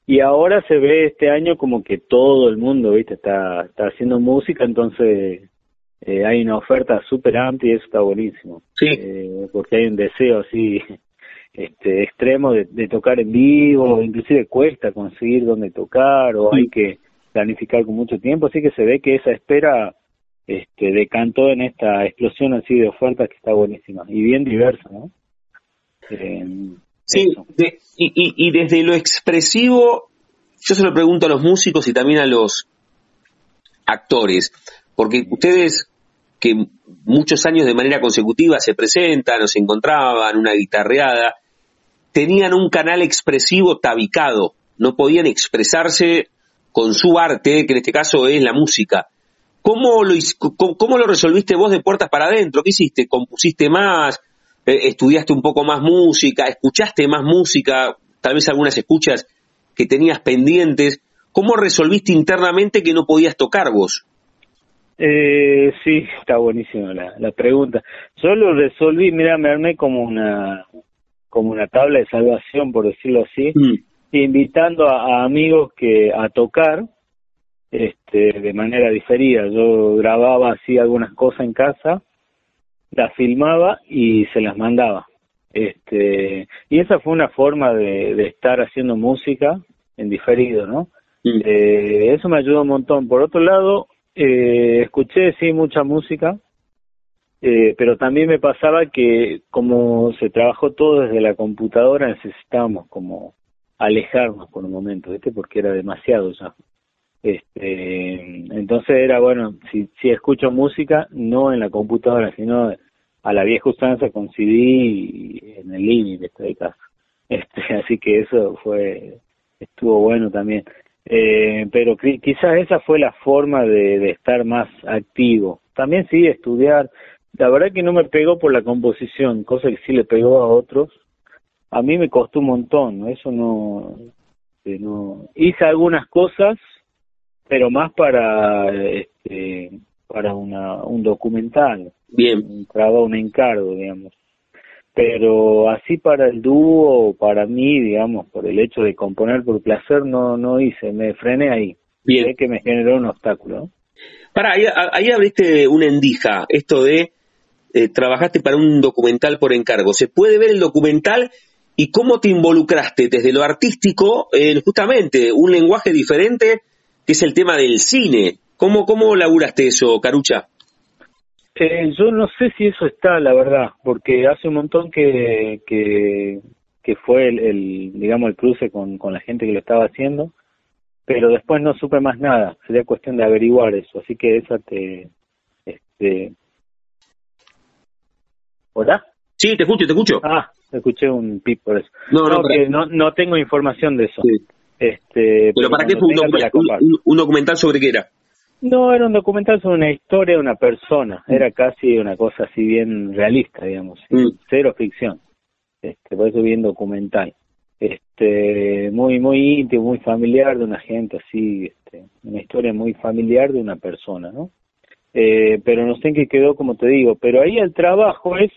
Y ahora se ve este año como que todo el mundo, ¿viste? Está, está haciendo música, entonces eh, hay una oferta súper amplia y eso está buenísimo. Sí. Eh, porque hay un deseo así este extremo de, tocar en vivo, inclusive cuesta conseguir dónde tocar o hay que planificar con mucho tiempo, así que se ve que esa espera este decantó en esta explosión así de ofertas que está buenísima y bien diversa, ¿no? Eh, sí, y, y desde lo expresivo, yo se lo pregunto a los músicos y también a los actores, porque ustedes que muchos años de manera consecutiva se presentan o se encontraban, una guitarreada, tenían un canal expresivo tabicado, no podían expresarse con su arte, que en este caso es la música. ¿Cómo lo, resolviste vos de puertas para adentro? ¿Qué hiciste? ¿Compusiste más? Eh, ¿Estudiaste un poco más música? ¿Escuchaste más música? Tal vez algunas escuchas que tenías pendientes. ¿Cómo resolviste internamente que no podías tocar vos? Eh, sí, está buenísima la, la pregunta. Yo lo resolví, mira, me armé como una como una tabla de salvación, por decirlo así, mm. invitando a, amigos que a tocar este de manera diferida. Yo grababa así algunas cosas en casa, las filmaba y se las mandaba. Este, y esa fue una forma de, de estar haciendo música en diferido, ¿no? Mm. Eh, eso me ayudó un montón. Por otro lado, eh, escuché, sí, mucha música, eh, pero también me pasaba que como se trabajó todo desde la computadora, necesitábamos como alejarnos por un momento, ¿viste? Porque era demasiado ya. Este, entonces era bueno, si, si escucho música, no en la computadora, sino a la vieja usanza con CD y en el living de este caso. Este, así que eso fue, estuvo bueno también. Eh, pero quizás esa fue la forma de, de, estar más activo. También sí, estudiar. La verdad que no me pegó por la composición, cosa que sí le pegó a otros. A mí me costó un montón, eso no, eh, no. Hice algunas cosas, pero más para este, para una, un documental. Bien. Un trabajo, un encargo, digamos pero así para el dúo, para mí, digamos, por el hecho de componer por placer, no no hice, me frené ahí. Bien. que me generó un obstáculo. Para, ahí, abriste una endija, esto de eh, trabajaste para un documental por encargo. ¿Se puede ver el documental y cómo te involucraste desde lo artístico en justamente un lenguaje diferente que es el tema del cine? ¿Cómo, cómo laburaste eso, Carucha? Eh, yo no sé si eso está, la verdad, porque hace un montón que, que, que fue el, el, digamos, el cruce con, con la gente que lo estaba haciendo, pero después no supe más nada, sería cuestión de averiguar eso, así que esa te, este, ¿hola? Sí, te escucho, te escucho. Ah, escuché un pip por eso. No, no, que no, no tengo información de eso. Sí. Este, ¿Pero para qué fue un, un, un, documental sobre qué era? No, era un documental sobre una historia de una persona. Era casi una cosa así bien realista, digamos. Mm. Cero ficción. Este, por eso bien documental. Este, muy, muy íntimo, muy familiar de una gente así, este, una historia muy familiar de una persona, ¿no? Eh, pero no sé en qué quedó, como te digo. Pero ahí el trabajo es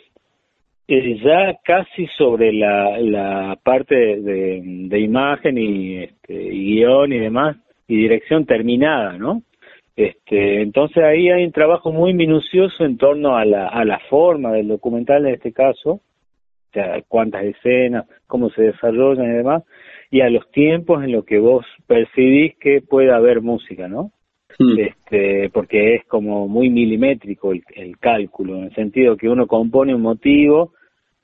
eh, ya casi sobre la, la parte de, de imagen y, este, y guion y demás, y dirección terminada, ¿no? Este, entonces ahí hay un trabajo muy minucioso en torno a la, a la forma del documental en este caso, o sea, cuántas escenas, cómo se desarrollan y demás, y a los tiempos en los que vos percibís que puede haber música, ¿no? Mm. Este, porque es como muy milimétrico el, el cálculo, en el sentido que uno compone un motivo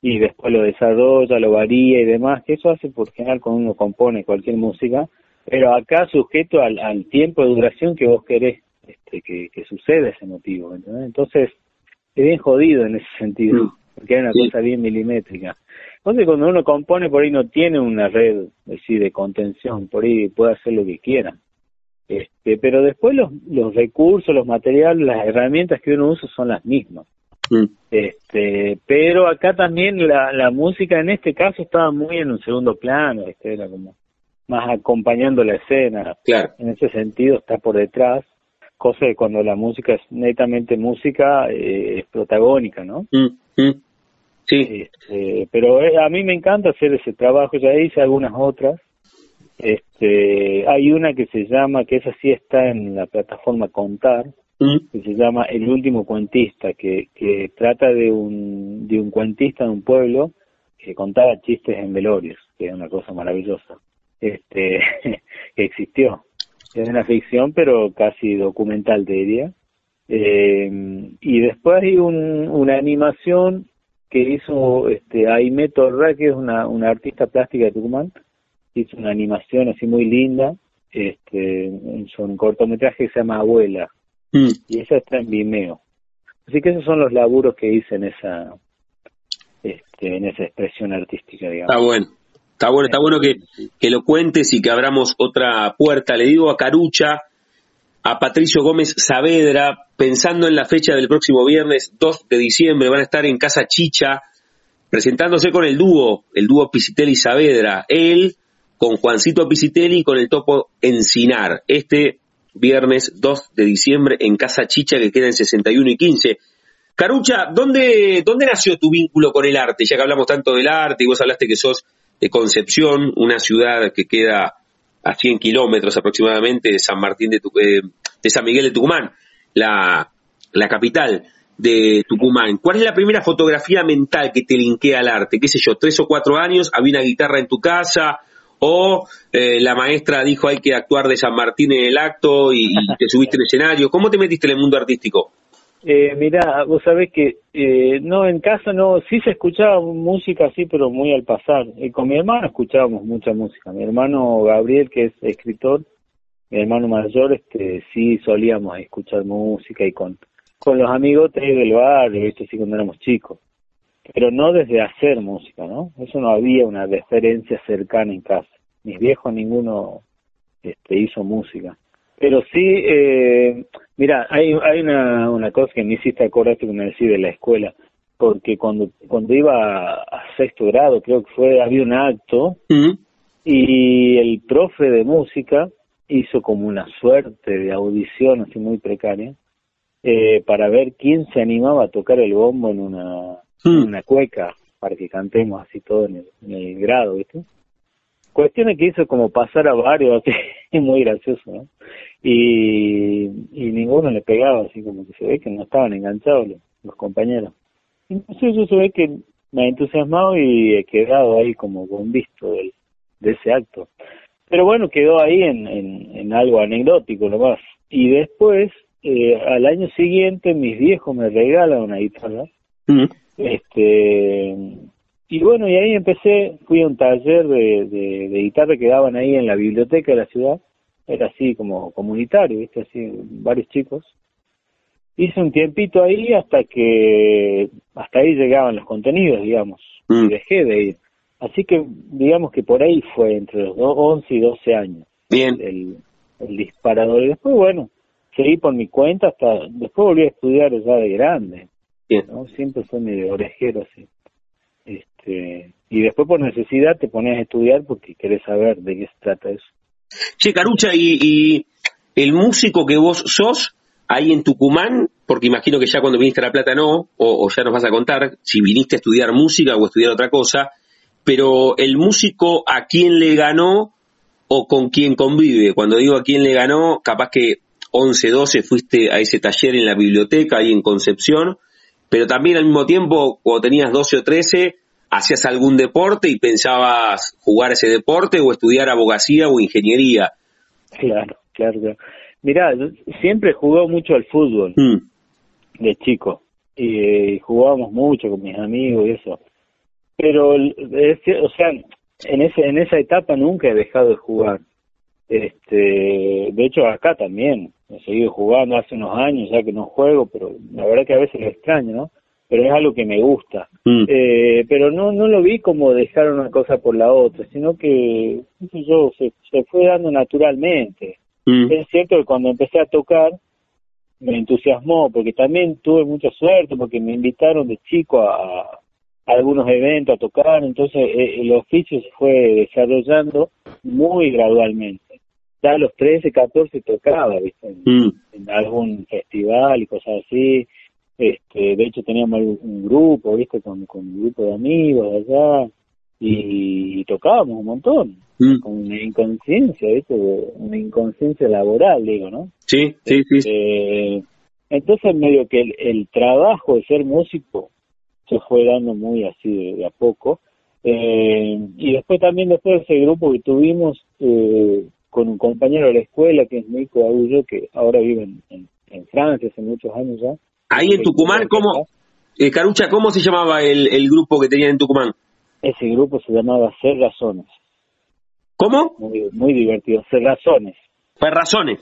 y después lo desarrolla, lo varía y demás, que eso hace por general cuando uno compone cualquier música, pero acá sujeto al, al tiempo de duración que vos querés este, que, que suceda ese motivo. ¿entendés? Entonces, es bien jodido en ese sentido, Mm. porque hay una Sí. cosa bien milimétrica. Entonces, cuando uno compone, por ahí no tiene una red así, de contención, por ahí puede hacer lo que quiera. Este, pero después los, los recursos, los materiales, las herramientas que uno usa son las mismas. Mm. Este, pero acá también la, la música en este caso estaba muy en un segundo plano, este, era como más acompañando la escena. Claro. En ese sentido está por detrás, cosa que cuando la música es netamente música eh, es protagónica, ¿no? Mm, mm. Sí. Este, pero eh, a mí me encanta hacer ese trabajo, ya hice algunas otras. Este, hay una que se llama, que esa sí está en la plataforma Contar, Mm. que se llama El último cuentista, que, que trata de un, de un cuentista de un pueblo que contaba chistes en velorios, que es una cosa maravillosa, este, que existió. Es una ficción, pero casi documental, te diría. Eh, y después hay un, una animación que hizo este, Aime Torra, que es una, una artista plástica de Tucumán, hizo una animación así muy linda, este, en su un cortometraje que se llama Abuela, Mm. y esa está en Vimeo. Así que esos son los laburos que hice en esa este, en esa expresión artística, digamos. Está bueno. Está bueno, está bueno que, que lo cuentes y que abramos otra puerta. Le digo a Carucha, a Patricio Gómez Saavedra, pensando en la fecha del próximo viernes 2 de diciembre, van a estar en Casa Chicha presentándose con el dúo, el dúo Pisitelli Saavedra. Él con Juancito Pisitelli y con el topo Encinar. Este viernes 2 de diciembre en Casa Chicha que queda en 61 y 15. Carucha, ¿dónde, ¿dónde nació tu vínculo con el arte? Ya que hablamos tanto del arte y vos hablaste que sos de Concepción, una ciudad que queda a 100 kilómetros aproximadamente de San Martín de, eh, de San Miguel de Tucumán, la, la capital de Tucumán. ¿Cuál es la primera fotografía mental que te linkea al arte? ¿Qué sé yo, tres o cuatro años? ¿Había una guitarra en tu casa? ¿O eh, la maestra dijo hay que actuar de San Martín en el acto y, y te subiste al escenario? ¿Cómo te metiste en el mundo artístico? Eh, mira, vos sabés que eh, no, en casa no, sí se escuchaba música así, pero muy al pasar. Y con mi hermano escuchábamos mucha música. Mi hermano Gabriel, que es escritor, mi hermano mayor, este, sí solíamos escuchar música y con, con los amigos del barrio, ¿viste? así cuando éramos chicos. Pero no desde hacer música, ¿no? Eso no había una referencia cercana en casa. Mis viejos ninguno este, hizo música. Pero sí, eh, mira, hay, hay una, una cosa que me hiciste acordar que me decís de la escuela, porque cuando, cuando iba a, a sexto grado, creo que fue, había un acto y el profe de música hizo como una suerte de audición así muy precaria eh, para ver quién se animaba a tocar el bombo en una, en Mm. una cueca para que cantemos así todo en el, en el grado, ¿viste? Cuestiones que hizo como pasar a varios, así, muy gracioso, ¿no? Y, y ninguno le pegaba, así como que se ve que no estaban enganchados los, los compañeros. Sé, yo se ve que me he entusiasmado y he quedado ahí como con visto del, de ese acto. Pero bueno, quedó ahí en, en, en algo anecdótico nomás. Y después, eh, al año siguiente, mis viejos me regalan una guitarra mm, este Y bueno, y ahí empecé, fui a un taller de, de, de guitarra que daban ahí en la biblioteca de la ciudad, era así como comunitario, ¿viste? Así, varios chicos. Hice un tiempito ahí hasta que, hasta ahí llegaban los contenidos, digamos, Mm. y dejé de ir. Así que, digamos que por ahí fue entre los do- 11 y 12 años Bien, el, el disparador. Y después, bueno, seguí por mi cuenta hasta, después volví a estudiar ya de grande, bien. ¿no? Siempre fue medio orejero así. Este, y después por necesidad te pones a estudiar porque querés saber de qué se trata eso. Che, Carucha, y, y el músico que vos sos ahí en Tucumán, porque imagino que ya cuando viniste a La Plata no, o, ya nos vas a contar si viniste a estudiar música o a estudiar otra cosa, pero el músico a quién le ganó o con quién convive. Cuando digo a quién le ganó, capaz que 11, 12 fuiste a ese taller en la biblioteca ahí en Concepción, pero también al mismo tiempo, cuando tenías 12 o 13, hacías algún deporte y pensabas jugar ese deporte o estudiar abogacía o ingeniería. Claro, claro, claro. Mirá, yo siempre jugué mucho al fútbol Mm, de chico y eh, jugábamos mucho con mis amigos y eso. Pero, el- es que, o sea, en ese en esa etapa nunca he dejado de jugar. Este, de hecho acá también he seguido jugando hace unos años ya que no juego, pero la verdad que a veces lo extraño, ¿no? Pero es algo que me gusta. mm, Eh, pero no no lo vi como dejar una cosa por la otra, sino que yo se, se fue dando naturalmente. mm, Es cierto que cuando empecé a tocar me entusiasmó, porque también tuve mucha suerte, porque me invitaron de chico a, a algunos eventos a tocar, entonces eh, el oficio se fue desarrollando muy gradualmente. Ya a los 13, 14 tocaba, ¿viste? En, mm. en algún festival y cosas así. Este, de hecho teníamos un grupo, ¿viste? Con, con un grupo de amigos de allá y, y tocábamos un montón Mm. con una inconsciencia, ¿viste? Una inconsciencia laboral, digo, ¿no? Sí, sí, sí. Eh, entonces, medio que el, el trabajo de ser músico se fue dando muy así de, de a poco. Eh, y después también, después de ese grupo que tuvimos eh, con un compañero de la escuela, que es Nico Agullo, que ahora vive en, en, en Francia hace muchos años ya. Ahí en Tucumán, ¿cómo, eh, Carucha, cómo se llamaba el, el grupo que tenían en Tucumán? Ese grupo se llamaba Ser Razones. ¿Cómo? Muy, muy divertido. Ser Razones. Pues razones.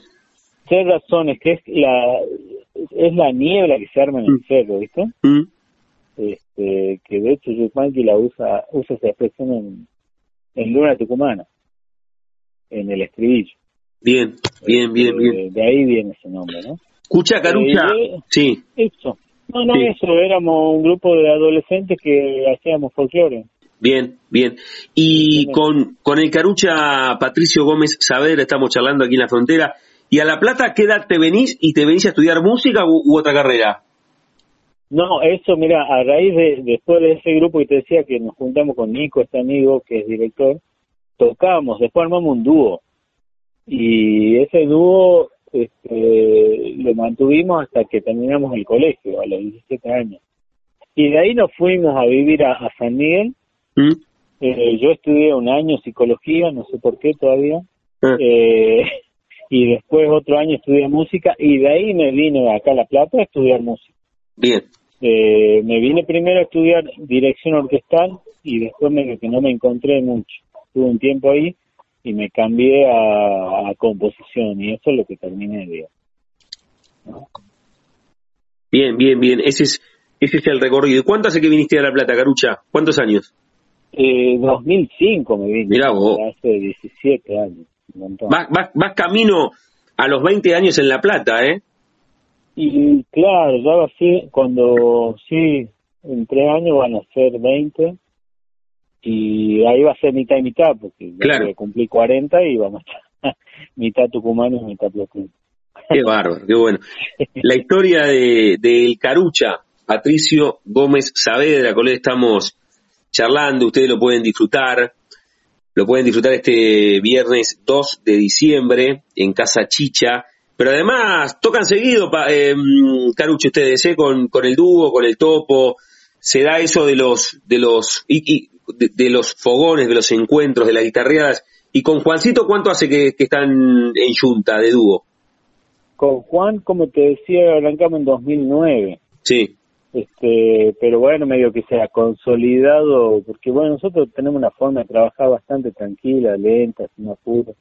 Ser Razones, que es la, es la niebla que se arma en el Mm. cerro, ¿viste? Mm. este, que de hecho Yupanqui la usa, usa esa expresión en, en Luna Tucumana, en el estribillo. Bien, bien, bien, Eh, bien. De ahí viene ese nombre, ¿no? Escucha, Carucha. Eh, Sí, Eso. No, no, Sí. eso, éramos un grupo de adolescentes que hacíamos folclore. bien, bien. Y Bien. con, con el Carucha Patricio Gómez Saavedra estamos charlando aquí en la frontera. ¿Y a La Plata qué edad te venís y te venís a estudiar música u, u otra carrera? No, eso, mira, a raíz de, después de ese grupo que te decía que nos juntamos con Nico, este amigo que es director, tocamos, después armamos un dúo. Y ese dúo este, lo mantuvimos hasta que terminamos el colegio, a los 17 años. Y de ahí nos fuimos a vivir a, a San Miguel. ¿Mm? Eh, yo estudié un año psicología, no sé por qué todavía. Ah, Eh, y después otro año estudié música y de ahí me vine acá a La Plata a estudiar música. bien, Eh, me vine primero a estudiar dirección orquestal y después me, que no me encontré mucho. Tuve un tiempo ahí y me cambié a, a composición y eso es lo que terminé, digamos. bien, bien, bien. Ese es, ese es el recorrido. ¿Y cuánto hace que viniste a La Plata, Carucha? ¿Cuántos años? Eh, 2005 me vine, Mirá vos. hace 17 años. Vas, vas, vas camino a los 20 años en La Plata, ¿eh? Y claro, ya va así, cuando sí, en tres años van a ser 20 y ahí va a ser mitad y mitad, porque ya Claro. voy a cumplir 40 y vamos a estar mitad tucumano y mitad platino. Qué bárbaro, qué bueno. La historia de, del Carucha, Patricio Gómez Saavedra, con él estamos charlando, ustedes lo pueden disfrutar, lo pueden disfrutar este viernes 2 de diciembre en Casa Chicha, pero además tocan seguido, pa, eh, Carucha, ustedes, ¿eh? con, con el dúo, con el topo, se da eso de los, de los, y, y de, de los fogones, de los encuentros, de las guitarreadas, y con Juancito, ¿cuánto hace que, que están en junta de dúo? Con Juan, como te decía, arrancamos en 2009. Sí. Este, pero bueno, medio que se ha consolidado, porque bueno, nosotros tenemos una forma de trabajar bastante tranquila, lenta, sin apuro,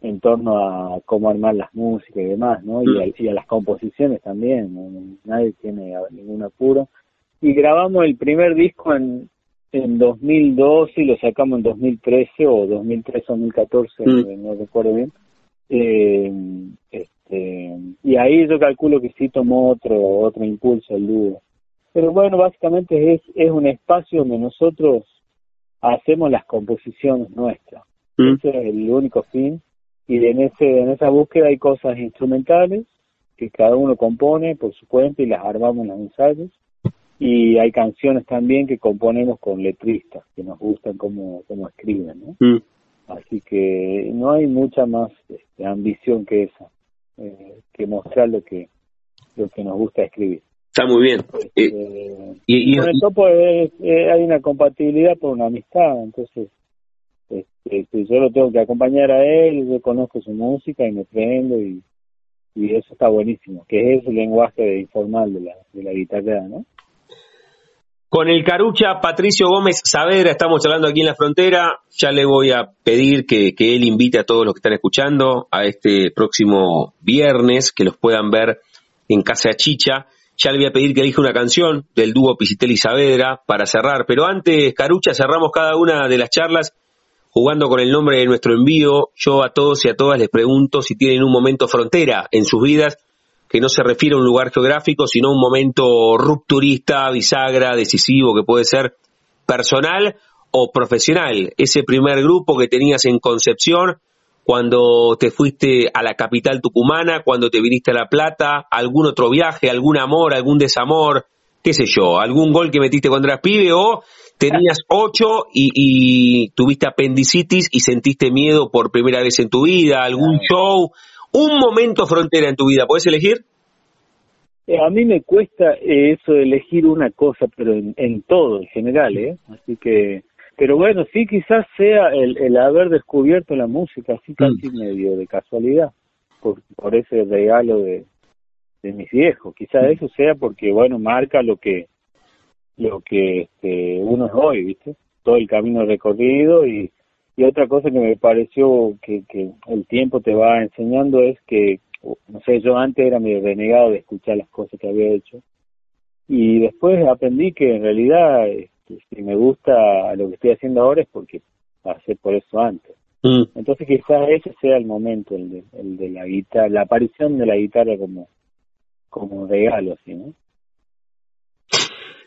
en torno a cómo armar las músicas y demás, ¿no? Y a, y a las composiciones también, nadie tiene ningún apuro. Y grabamos el primer disco en, en 2012 y lo sacamos en 2013 o 2013 o 2014, mm. no recuerdo bien. Eh, este, y ahí yo calculo que sí tomó otro otro impulso el dúo. Pero bueno, básicamente es, es un espacio donde nosotros hacemos las composiciones nuestras. Mm. Ese es el único fin. Y en ese en esa búsqueda hay cosas instrumentales que cada uno compone por su cuenta y las armamos en los ensayos y hay canciones también que componemos con letristas que nos gustan como, como escriben, ¿no? Mm. Así que no hay mucha más este, ambición que esa, eh, que mostrar lo que lo que nos gusta escribir. Está muy bien. Este, y, con el topo hay una compatibilidad por una amistad, entonces este, yo lo tengo que acompañar a él, yo conozco su música y me prendo y, y eso está buenísimo, que es el lenguaje informal de la, de la guitarra, ¿no? Con el carucha Patricio Gómez Saavedra estamos hablando aquí en la frontera. Ya le voy a pedir que, él invite a todos los que están escuchando a este próximo viernes, que los puedan ver en Casa Chicha. Ya le voy a pedir que elija una canción del dúo Pisitelli Saavedra para cerrar. Pero antes, Carucha, cerramos cada una de las charlas jugando con el nombre de nuestro envío. Yo a todos y a todas les pregunto si tienen un momento frontera en sus vidas que no se refiere a un lugar geográfico, sino a un momento rupturista, bisagra, decisivo, que puede ser personal o profesional. Ese primer grupo que tenías en Concepción, cuando te fuiste a la capital tucumana, cuando te viniste a La Plata, algún otro viaje, algún amor, algún desamor, qué sé yo, algún gol que metiste contra pibe o tenías ocho y, y, tuviste apendicitis y sentiste miedo por primera vez en tu vida, algún show, un momento frontera en tu vida, ¿puedes elegir? Eh, a mí me cuesta eh, eso de elegir una cosa, pero en, todo, en general, ¿eh? Así que, pero bueno, sí quizás sea el, el haber descubierto la música, así mm. casi medio de casualidad, por, por ese regalo de, de mis viejos. Quizás mm. eso sea porque, bueno, marca lo que lo que este, uno es hoy, ¿viste? Todo el camino recorrido y y otra cosa que me pareció que, que el tiempo te va enseñando es que, no sé, yo antes era medio renegado de escuchar las cosas que había hecho. Y después aprendí que en realidad, este, si me gusta lo que estoy haciendo ahora es porque pasé por eso antes. Mm. Entonces quizás ese sea el momento, el de, el de la guitarra, la aparición de la guitarra como, como regalo, así, ¿no?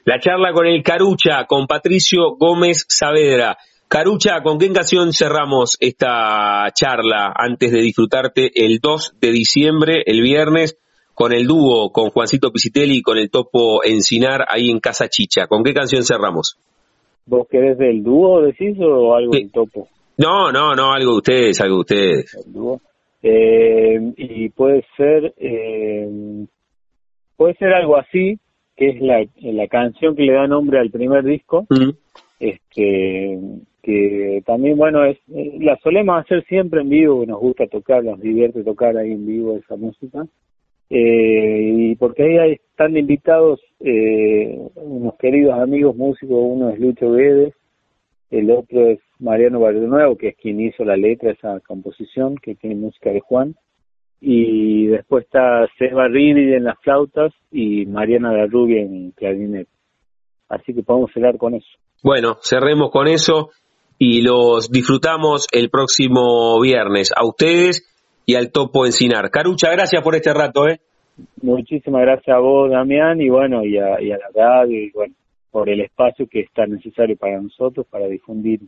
La charla con el Carucha, con Patricio Gómez Saavedra. Carucha, ¿con qué canción cerramos esta charla antes de disfrutarte el 2 de diciembre, el viernes, con el dúo, con Juancito Pisitelli y con el Topo Encinar ahí en Casa Chicha? ¿Con qué canción cerramos? ¿Vos querés del dúo, decís, o algo del Topo? No, no, no, algo de ustedes, algo de ustedes. El dúo. Eh, y puede ser, eh, puede ser algo así, que es la, la canción que le da nombre al primer disco. Mm. Este, que también, bueno, es eh, la solemos hacer siempre en vivo, nos gusta tocar, nos divierte tocar ahí en vivo esa música. Eh, y porque ahí están invitados eh, unos queridos amigos músicos, uno es Lucho Guedes, el otro es Mariano Nuevo, que es quien hizo la letra esa composición, que tiene música de Juan, y después está Seba Rini en las flautas y Mariana La Rubia en clarinete. Así que podemos cerrar con eso. Bueno, cerremos con eso y los disfrutamos el próximo viernes. A ustedes y al Topo Encinar. Carucha, gracias por este rato, ¿eh? Muchísimas gracias a vos, Damián, y bueno, y a, y a la radio, y bueno, por el espacio que está necesario para nosotros para difundir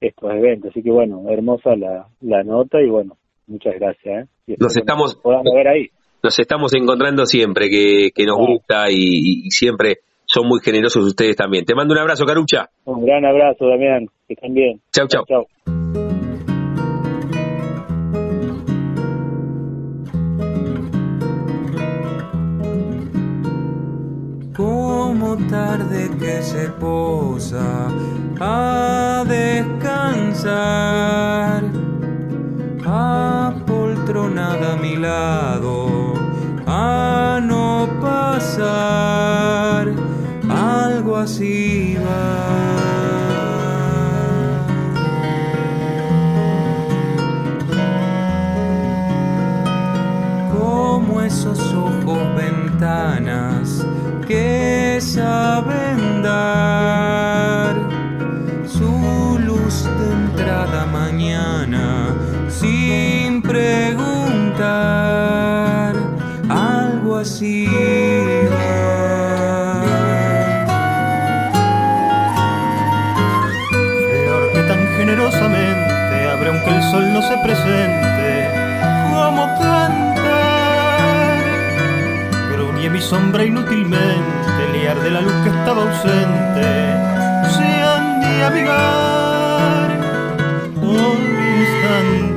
estos eventos. Así que bueno, hermosa la, la nota y bueno, muchas gracias. ¿eh? Nos estamos, podamos ver ahí. Nos estamos encontrando siempre, que, que nos gusta y, y siempre son muy generosos ustedes también. Te mando un abrazo, Carucha. Un gran abrazo, Damián. Que estén bien. Chau, chau. chau. Como tarde que se posa a descansar, apoltronada a mi lado, a no pasar así va. Como esos ojos ventanas que saben dar su luz de entrada mañana sin preguntar algo así. Sombra inútilmente, liar de la luz que estaba ausente, se han de avivar por instantes.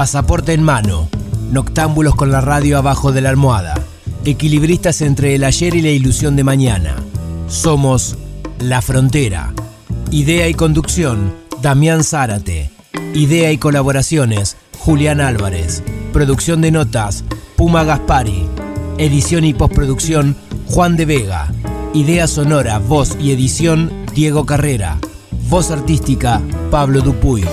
Pasaporte en mano. Noctámbulos con la radio abajo de la almohada. Equilibristas entre el ayer y la ilusión de mañana. Somos La Frontera. Idea y conducción, Damián Zárate. Idea y colaboraciones, Julián Álvarez. Producción de notas, Puma Gaspari. Edición y postproducción, Juan de Vega. Idea sonora, voz y edición, Diego Carrera. Voz artística, Pablo Dupuy.